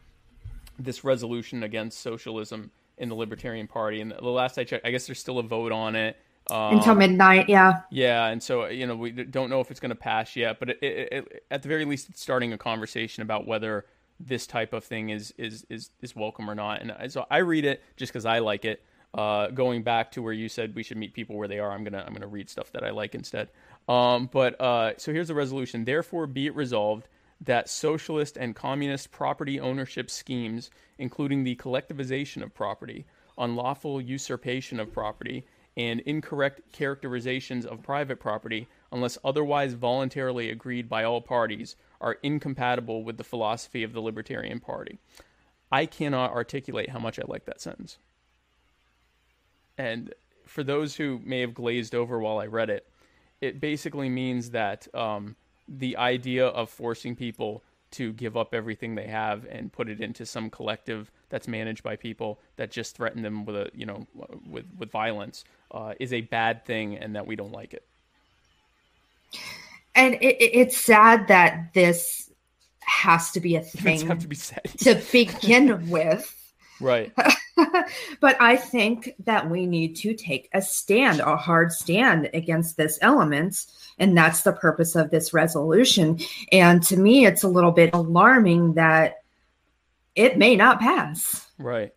This resolution against socialism in the Libertarian Party, and the last I checked, I guess there's still a vote on it. Um, Until midnight, yeah. Yeah, and so you know we don't know if it's going to pass yet, but it, it, it, at the very least, it's starting a conversation about whether this type of thing is is is, is welcome or not. And so I read it just because I like it. Uh, going back to where you said we should meet people where they are, I'm gonna I'm gonna read stuff that I like instead. Um, but uh, so here's the resolution. Therefore, be it resolved that socialist and communist property ownership schemes, including the collectivization of property, unlawful usurpation of property, and incorrect characterizations of private property, unless otherwise voluntarily agreed by all parties, are incompatible with the philosophy of the Libertarian Party. I cannot articulate how much I like that sentence. And for those who may have glazed over while I read it, it basically means that um, the idea of forcing people to give up everything they have and put it into some collective that's managed by people that just threaten them with a you know with with violence uh, is a bad thing and that we don't like it. And it, it's sad that this has to be a thing to be said to begin with right. But i think that we need to take a stand a hard stand against this element and that's the purpose of this resolution. And to me it's a little bit alarming that it may not pass. Right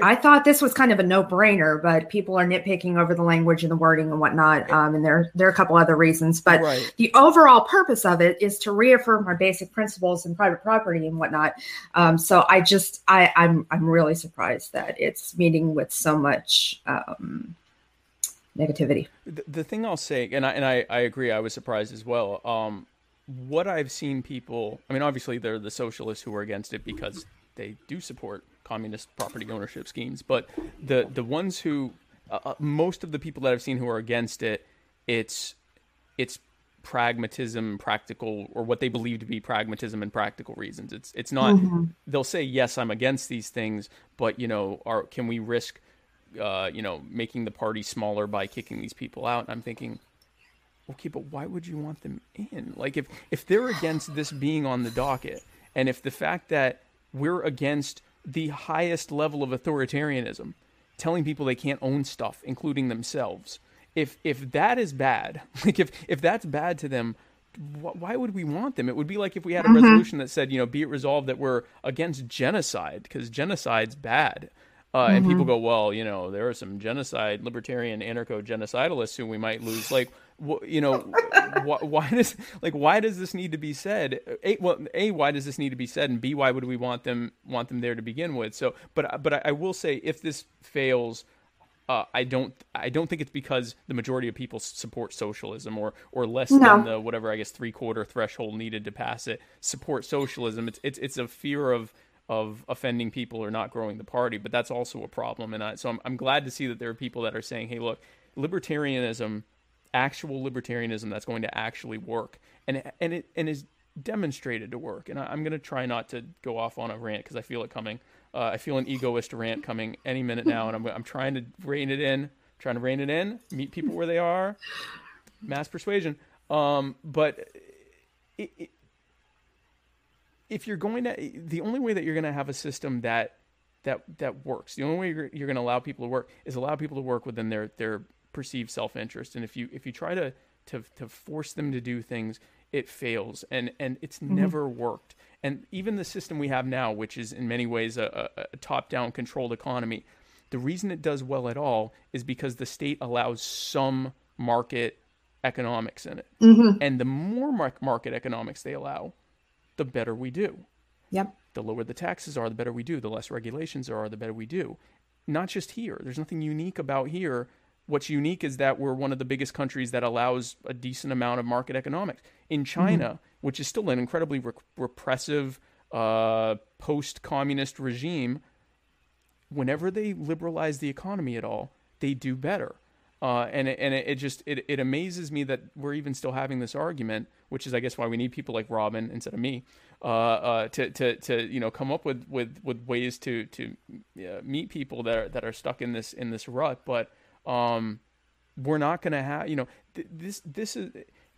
I thought this was kind of a no-brainer, but people are nitpicking over the language and the wording and whatnot. Um, and there, there are a couple other reasons, but Right. the overall purpose of it is to reaffirm our basic principles in private property and whatnot. Um, so I just, I, I'm, I'm really surprised that it's meeting with so much um, negativity. the, the thing I'll say, and I and I, I agree, I was surprised as well. Um, what I've seen people, I mean, obviously they're the socialists who are against it because they do support communist property ownership schemes, but the the ones who, uh, uh, most of the people that I've seen who are against it, it's it's pragmatism, practical, or what they believe to be pragmatism and practical reasons. It's it's not. They'll say yes, I'm against these things, but you know, are can we risk, uh, you know, making the party smaller by kicking these people out? And I'm thinking, okay, but why would you want them in? Like if if they're against this being on the docket, and if the fact that we're against the highest level of authoritarianism, telling people they can't own stuff, including themselves. If if that is bad, like if if that's bad to them, wh- why would we want them? It would be like if we had a resolution that said, you know, be it resolved that we're against genocide because genocide's bad. Uh, And people go, well, you know, there are some genocide, libertarian, anarcho-genocidalists who we might lose. Like, you know, wh- why does like why does this need to be said? A, well, a why does this need to be said, and b why would we want them want them there to begin with? So, but but I, I will say, if this fails, uh, I don't I don't think it's because the majority of people support socialism or or less No. than the whatever I guess three quarter threshold needed to pass it support socialism. It's it's it's a fear of of offending people or not growing the party, but that's also a problem. And I, so I'm I'm glad to see that there are people that are saying, hey, look, libertarianism, actual libertarianism, that's going to actually work, and and it and is demonstrated to work. And I, I'm going to try not to go off on a rant because I feel it coming. Uh, I feel an egoist rant coming any minute now, and I'm I'm trying to rein it in, trying to rein it in, meet people where they are, mass persuasion. Um, but it, it, if you're going to, the only way that you're going to have a system that that that works, the only way you're, you're going to allow people to work is allow people to work within their their perceived self interest. And if you if you try to to to force them to do things, it fails, and and it's mm-hmm. never worked. And even the system we have now, which is in many ways a, a, a top down controlled economy, the reason it does well at all is because the state allows some market economics in it. Mm-hmm. And the more mar- market economics they allow, the better we do. Yep. The lower the taxes are, the better we do. The less regulations there are, the better we do. Not just here. There's nothing unique about here. What's unique is that we're one of the biggest countries that allows a decent amount of market economics. In China, which is still an incredibly re- repressive uh, post communist regime, whenever they liberalize the economy at all, they do better. Uh, and it, and it, it just it, it amazes me that we're even still having this argument, which is I guess why we need people like Robin instead of me uh, uh, to, to to you know come up with, with, with ways to to uh, meet people that are that are stuck in this in this rut. But um, we're not going to have you know th- this this is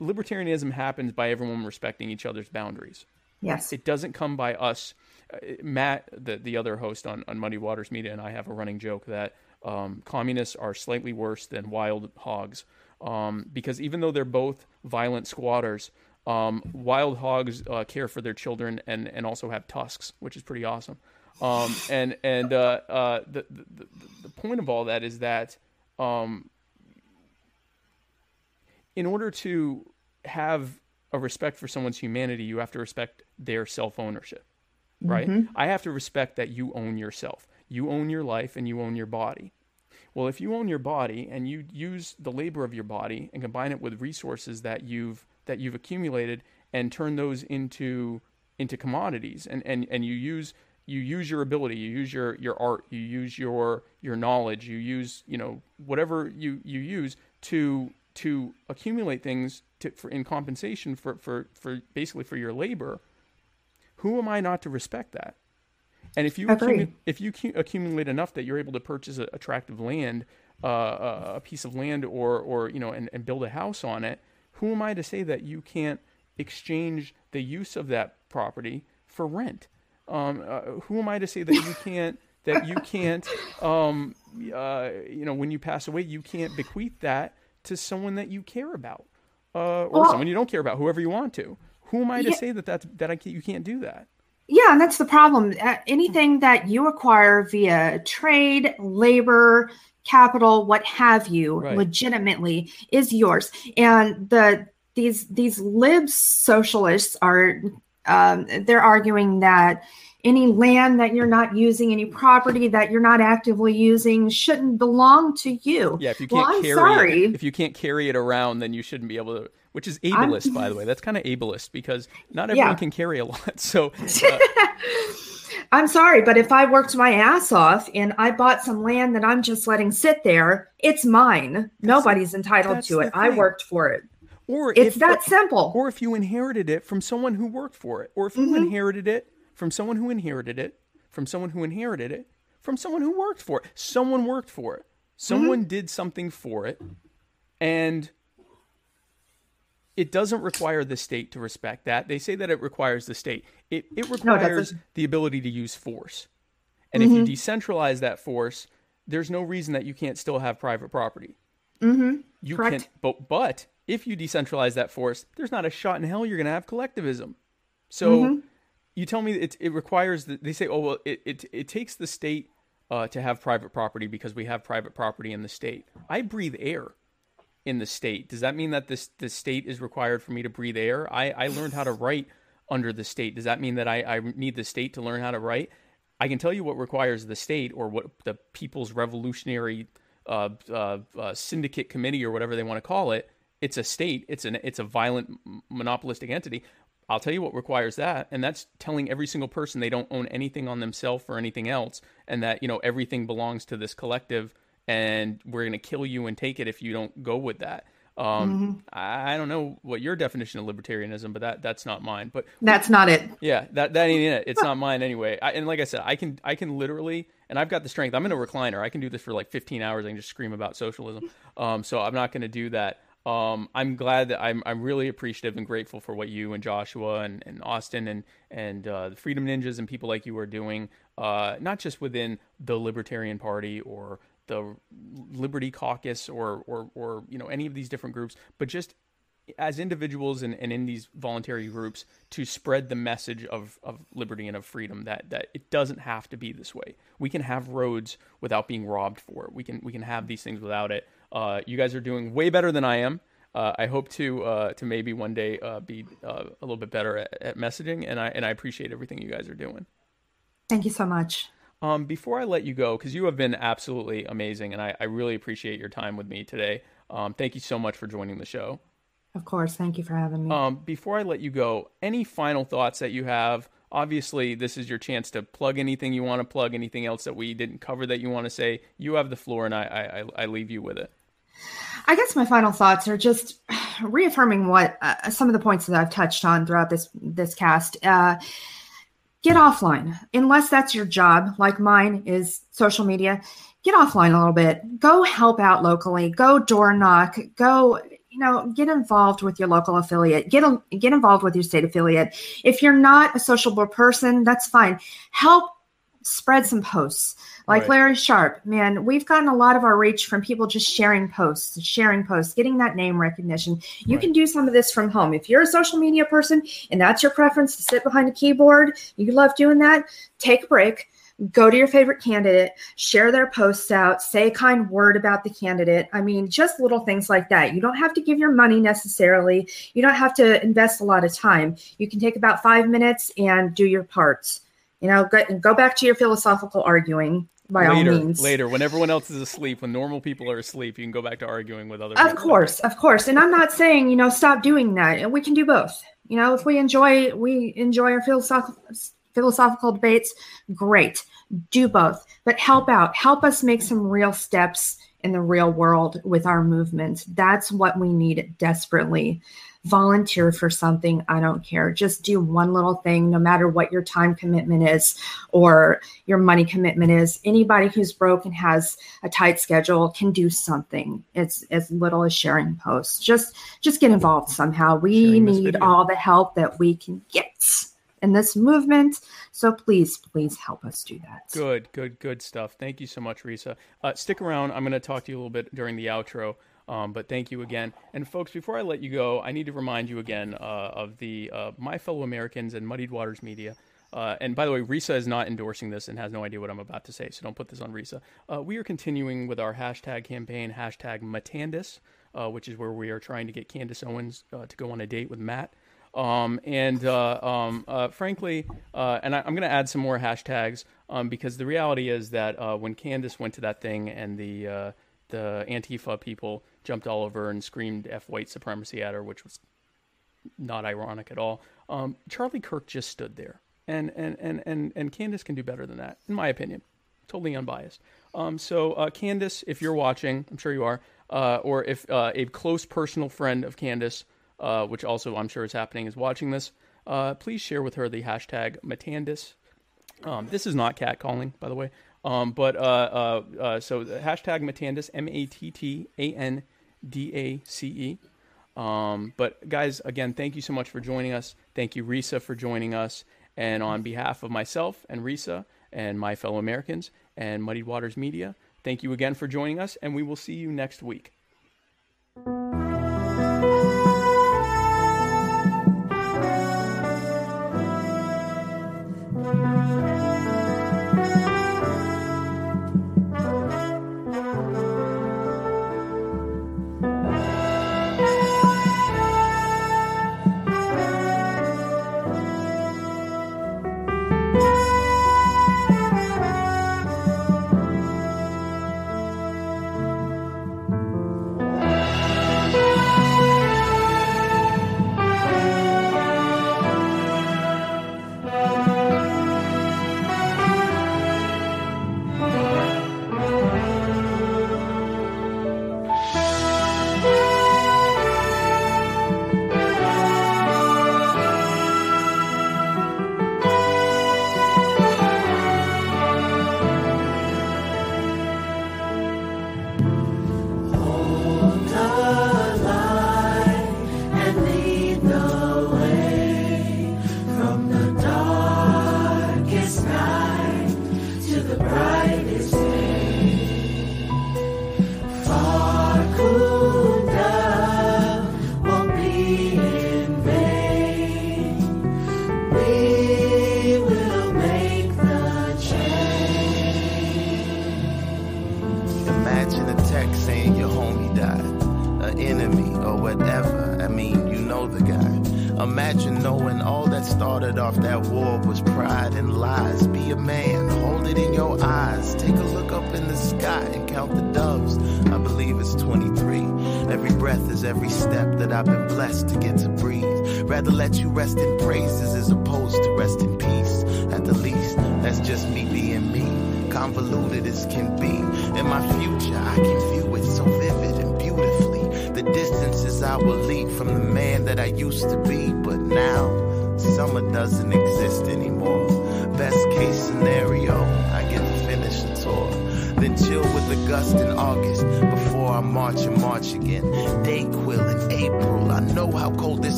libertarianism happens by everyone respecting each other's boundaries. Yes. It doesn't come by us. Uh, Matt, the the other host on on Muddy Waters Media, and I have a running joke that um, communists are slightly worse than wild hogs um, because even though they're both violent squatters, um, wild hogs uh, care for their children and, and also have tusks, which is pretty awesome. Um, and and uh, uh, the, the, the point of all that is that um, in order to have a respect for someone's humanity, you have to respect their self ownership, right? Mm-hmm. I have to respect that you own yourself, you own your life, and you own your body. Well, if you own your body and you use the labor of your body and combine it with resources that you've that you've accumulated and turn those into into commodities and, and, and you use you use your ability, you use your, your art, you use your your knowledge, you use, you know, whatever you, you use to to accumulate things to, for in compensation for, for, for basically for your labor, who am I not to respect that? And if you accumu- if you accumulate enough that you're able to purchase a attractive land, uh, a piece of land, or or you know, and, and build a house on it, who am I to say that you can't exchange the use of that property for rent? Um, uh, who am I to say that you can't that you can't um, uh, you know when you pass away you can't bequeath that to someone that you care about uh, or well, someone you don't care about, whoever you want to? Who am I to yeah. say that that's, that I can't, you can't do that? Yeah, and that's the problem. Uh, anything that you acquire via trade, labor, capital, what have you, right. legitimately is yours. And the these these libs socialists are um, they're arguing that any land that you're not using, any property that you're not actively using, shouldn't belong to you. Yeah, if you can't well, carry sorry. it, if you can't carry it around, then you shouldn't be able to which is ableist, I'm, by the way. That's kind of ableist because not everyone yeah. can carry a lot. So. Uh, I'm sorry, but if I worked my ass off and I bought some land that I'm just letting sit there, it's mine. Nobody's entitled to it. I worked for it. Or it's if, that simple. Or if you inherited it from someone who worked for it, or if you mm-hmm. inherited it from someone who inherited it, from someone who inherited it, from someone who worked for it. Someone worked for it. Someone mm-hmm. did something for it, and it doesn't require the state to respect that. They say that it requires the state. It it requires no, the ability to use force. And mm-hmm. if you mm-hmm. decentralize that force, there's no reason that you can't still have private property. Mm-hmm. You Correct. can but but if you decentralize that force, there's not a shot in hell you're going to have collectivism. So mm-hmm. you tell me it it requires that they say oh well it it it takes the state uh, to have private property because we have private property in the state. I breathe air in the state. Does that mean that this the state is required for me to breathe air? I, I learned how to write under the state. Does that mean that I, I need the state to learn how to write? I can tell you what requires the state or what the People's Revolutionary uh, uh, uh, Syndicate Committee or whatever they want to call it. It's a state. It's an it's a violent monopolistic entity. I'll tell you what requires that, and that's telling every single person they don't own anything on themselves or anything else, and that you know everything belongs to this collective and we're going to kill you and take it if you don't go with that. Um, mm-hmm. I, don't know what your definition of libertarianism, but that that's not mine. But that's not it. Yeah, that that ain't it. It's not mine anyway. I, and like I said, I can I can literally, and I've got the strength. I'm in a recliner. I can do this for like 15 hours. I can just scream about socialism. Um, so I'm not going to do that. Um, I'm glad that I'm I'm really appreciative and grateful for what you and Joshua and, and Austin and and uh, the Freedom Ninjas and people like you are doing, uh, not just within the Libertarian Party or the Liberty Caucus or or or you know any of these different groups, but just as individuals and, and in these voluntary groups to spread the message of, of liberty and of freedom that, that it doesn't have to be this way. We can have roads without being robbed for it. We can we can have these things without it. Uh, you guys are doing way better than I am. Uh, I hope to uh, to maybe one day uh, be uh, a little bit better at, at messaging, and I and I appreciate everything you guys are doing. Thank you so much. Um, before I let you go, because you have been absolutely amazing, and I, I, really appreciate your time with me today. Um, thank you so much for joining the show. Of course, thank you for having me. Um, before I let you go, any final thoughts that you have? Obviously, this is your chance to plug anything you want to plug, anything else that we didn't cover that you want to say. You have the floor, and I, I, I leave you with it. I guess my final thoughts are just reaffirming what uh, some of the points that I've touched on throughout this this cast. Uh, get offline unless that's your job like mine is social media get offline a little bit go help out locally go door knock go you know, get involved with your local affiliate. Get get involved with your state affiliate. If you're not a sociable person, that's fine. Help spread some posts. Like Right. Larry Sharpe, man, we've gotten a lot of our reach from people just sharing posts, sharing posts, getting that name recognition. You Right. can do some of this from home. If you're a social media person and that's your preference to sit behind a keyboard, you love doing that, take a break. Go to your favorite candidate, share their posts out, say a kind word about the candidate. I mean, just little things like that. You don't have to give your money necessarily. You don't have to invest a lot of time. You can take about five minutes and do your parts. You know, go, go back to your philosophical arguing by later, all means. later, when everyone else is asleep, when normal people are asleep, you can go back to arguing with other. Of people. course, of course. And I'm not saying, you know, stop doing that. We can do both. You know, if we enjoy we enjoy our philosophical philosophical debates, great. Do both. But help out. Help us make some real steps in the real world with our movement. That's what we need desperately. Volunteer for something. I don't care. Just do one little thing, no matter what your time commitment is or your money commitment is. Anybody who's broke and has a tight schedule can do something. It's as little as sharing posts. Just just get involved somehow. We need all the help that we can get in this movement. So please, please help us do that. Good, good, good stuff. Thank you so much, Risa. Uh, stick around. I'm going to talk to you a little bit during the outro. Um, but thank you again. And folks, before I let you go, I need to remind you again uh, of the uh, My Fellow Americans and Muddied Waters Media. Uh, and by the way, Risa is not endorsing this and has no idea what I'm about to say, so don't put this on Risa. Uh, we are continuing with our hashtag campaign, hashtag Matandis, uh, which is where we are trying to get Candace Owens uh, to go on a date with Matt. Um, and um, frankly, and I, I'm going to add some more hashtags um, because the reality is that when Candace went to that thing and the the Antifa people jumped all over and screamed "F white supremacy" at her, which was not ironic at all. Um, Charlie Kirk just stood there, and and and and and Candace can do better than that, in my opinion. Totally unbiased. Um, so uh, Candace, if you're watching, I'm sure you are, uh, or if uh, a close personal friend of Candace, uh, which also I'm sure is happening, is watching this, uh, please share with her the hashtag Mattandace. Um, this is not catcalling, by the way. Um, but uh, uh, uh, so the hashtag Mattandace, M A T T A N D A C E. Um, but guys, again, thank you so much for joining us. Thank you, Risa, for joining us. And on behalf of myself and Risa and my fellow Americans and Muddied Waters Media, thank you again for joining us, and we will see you next week.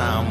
Time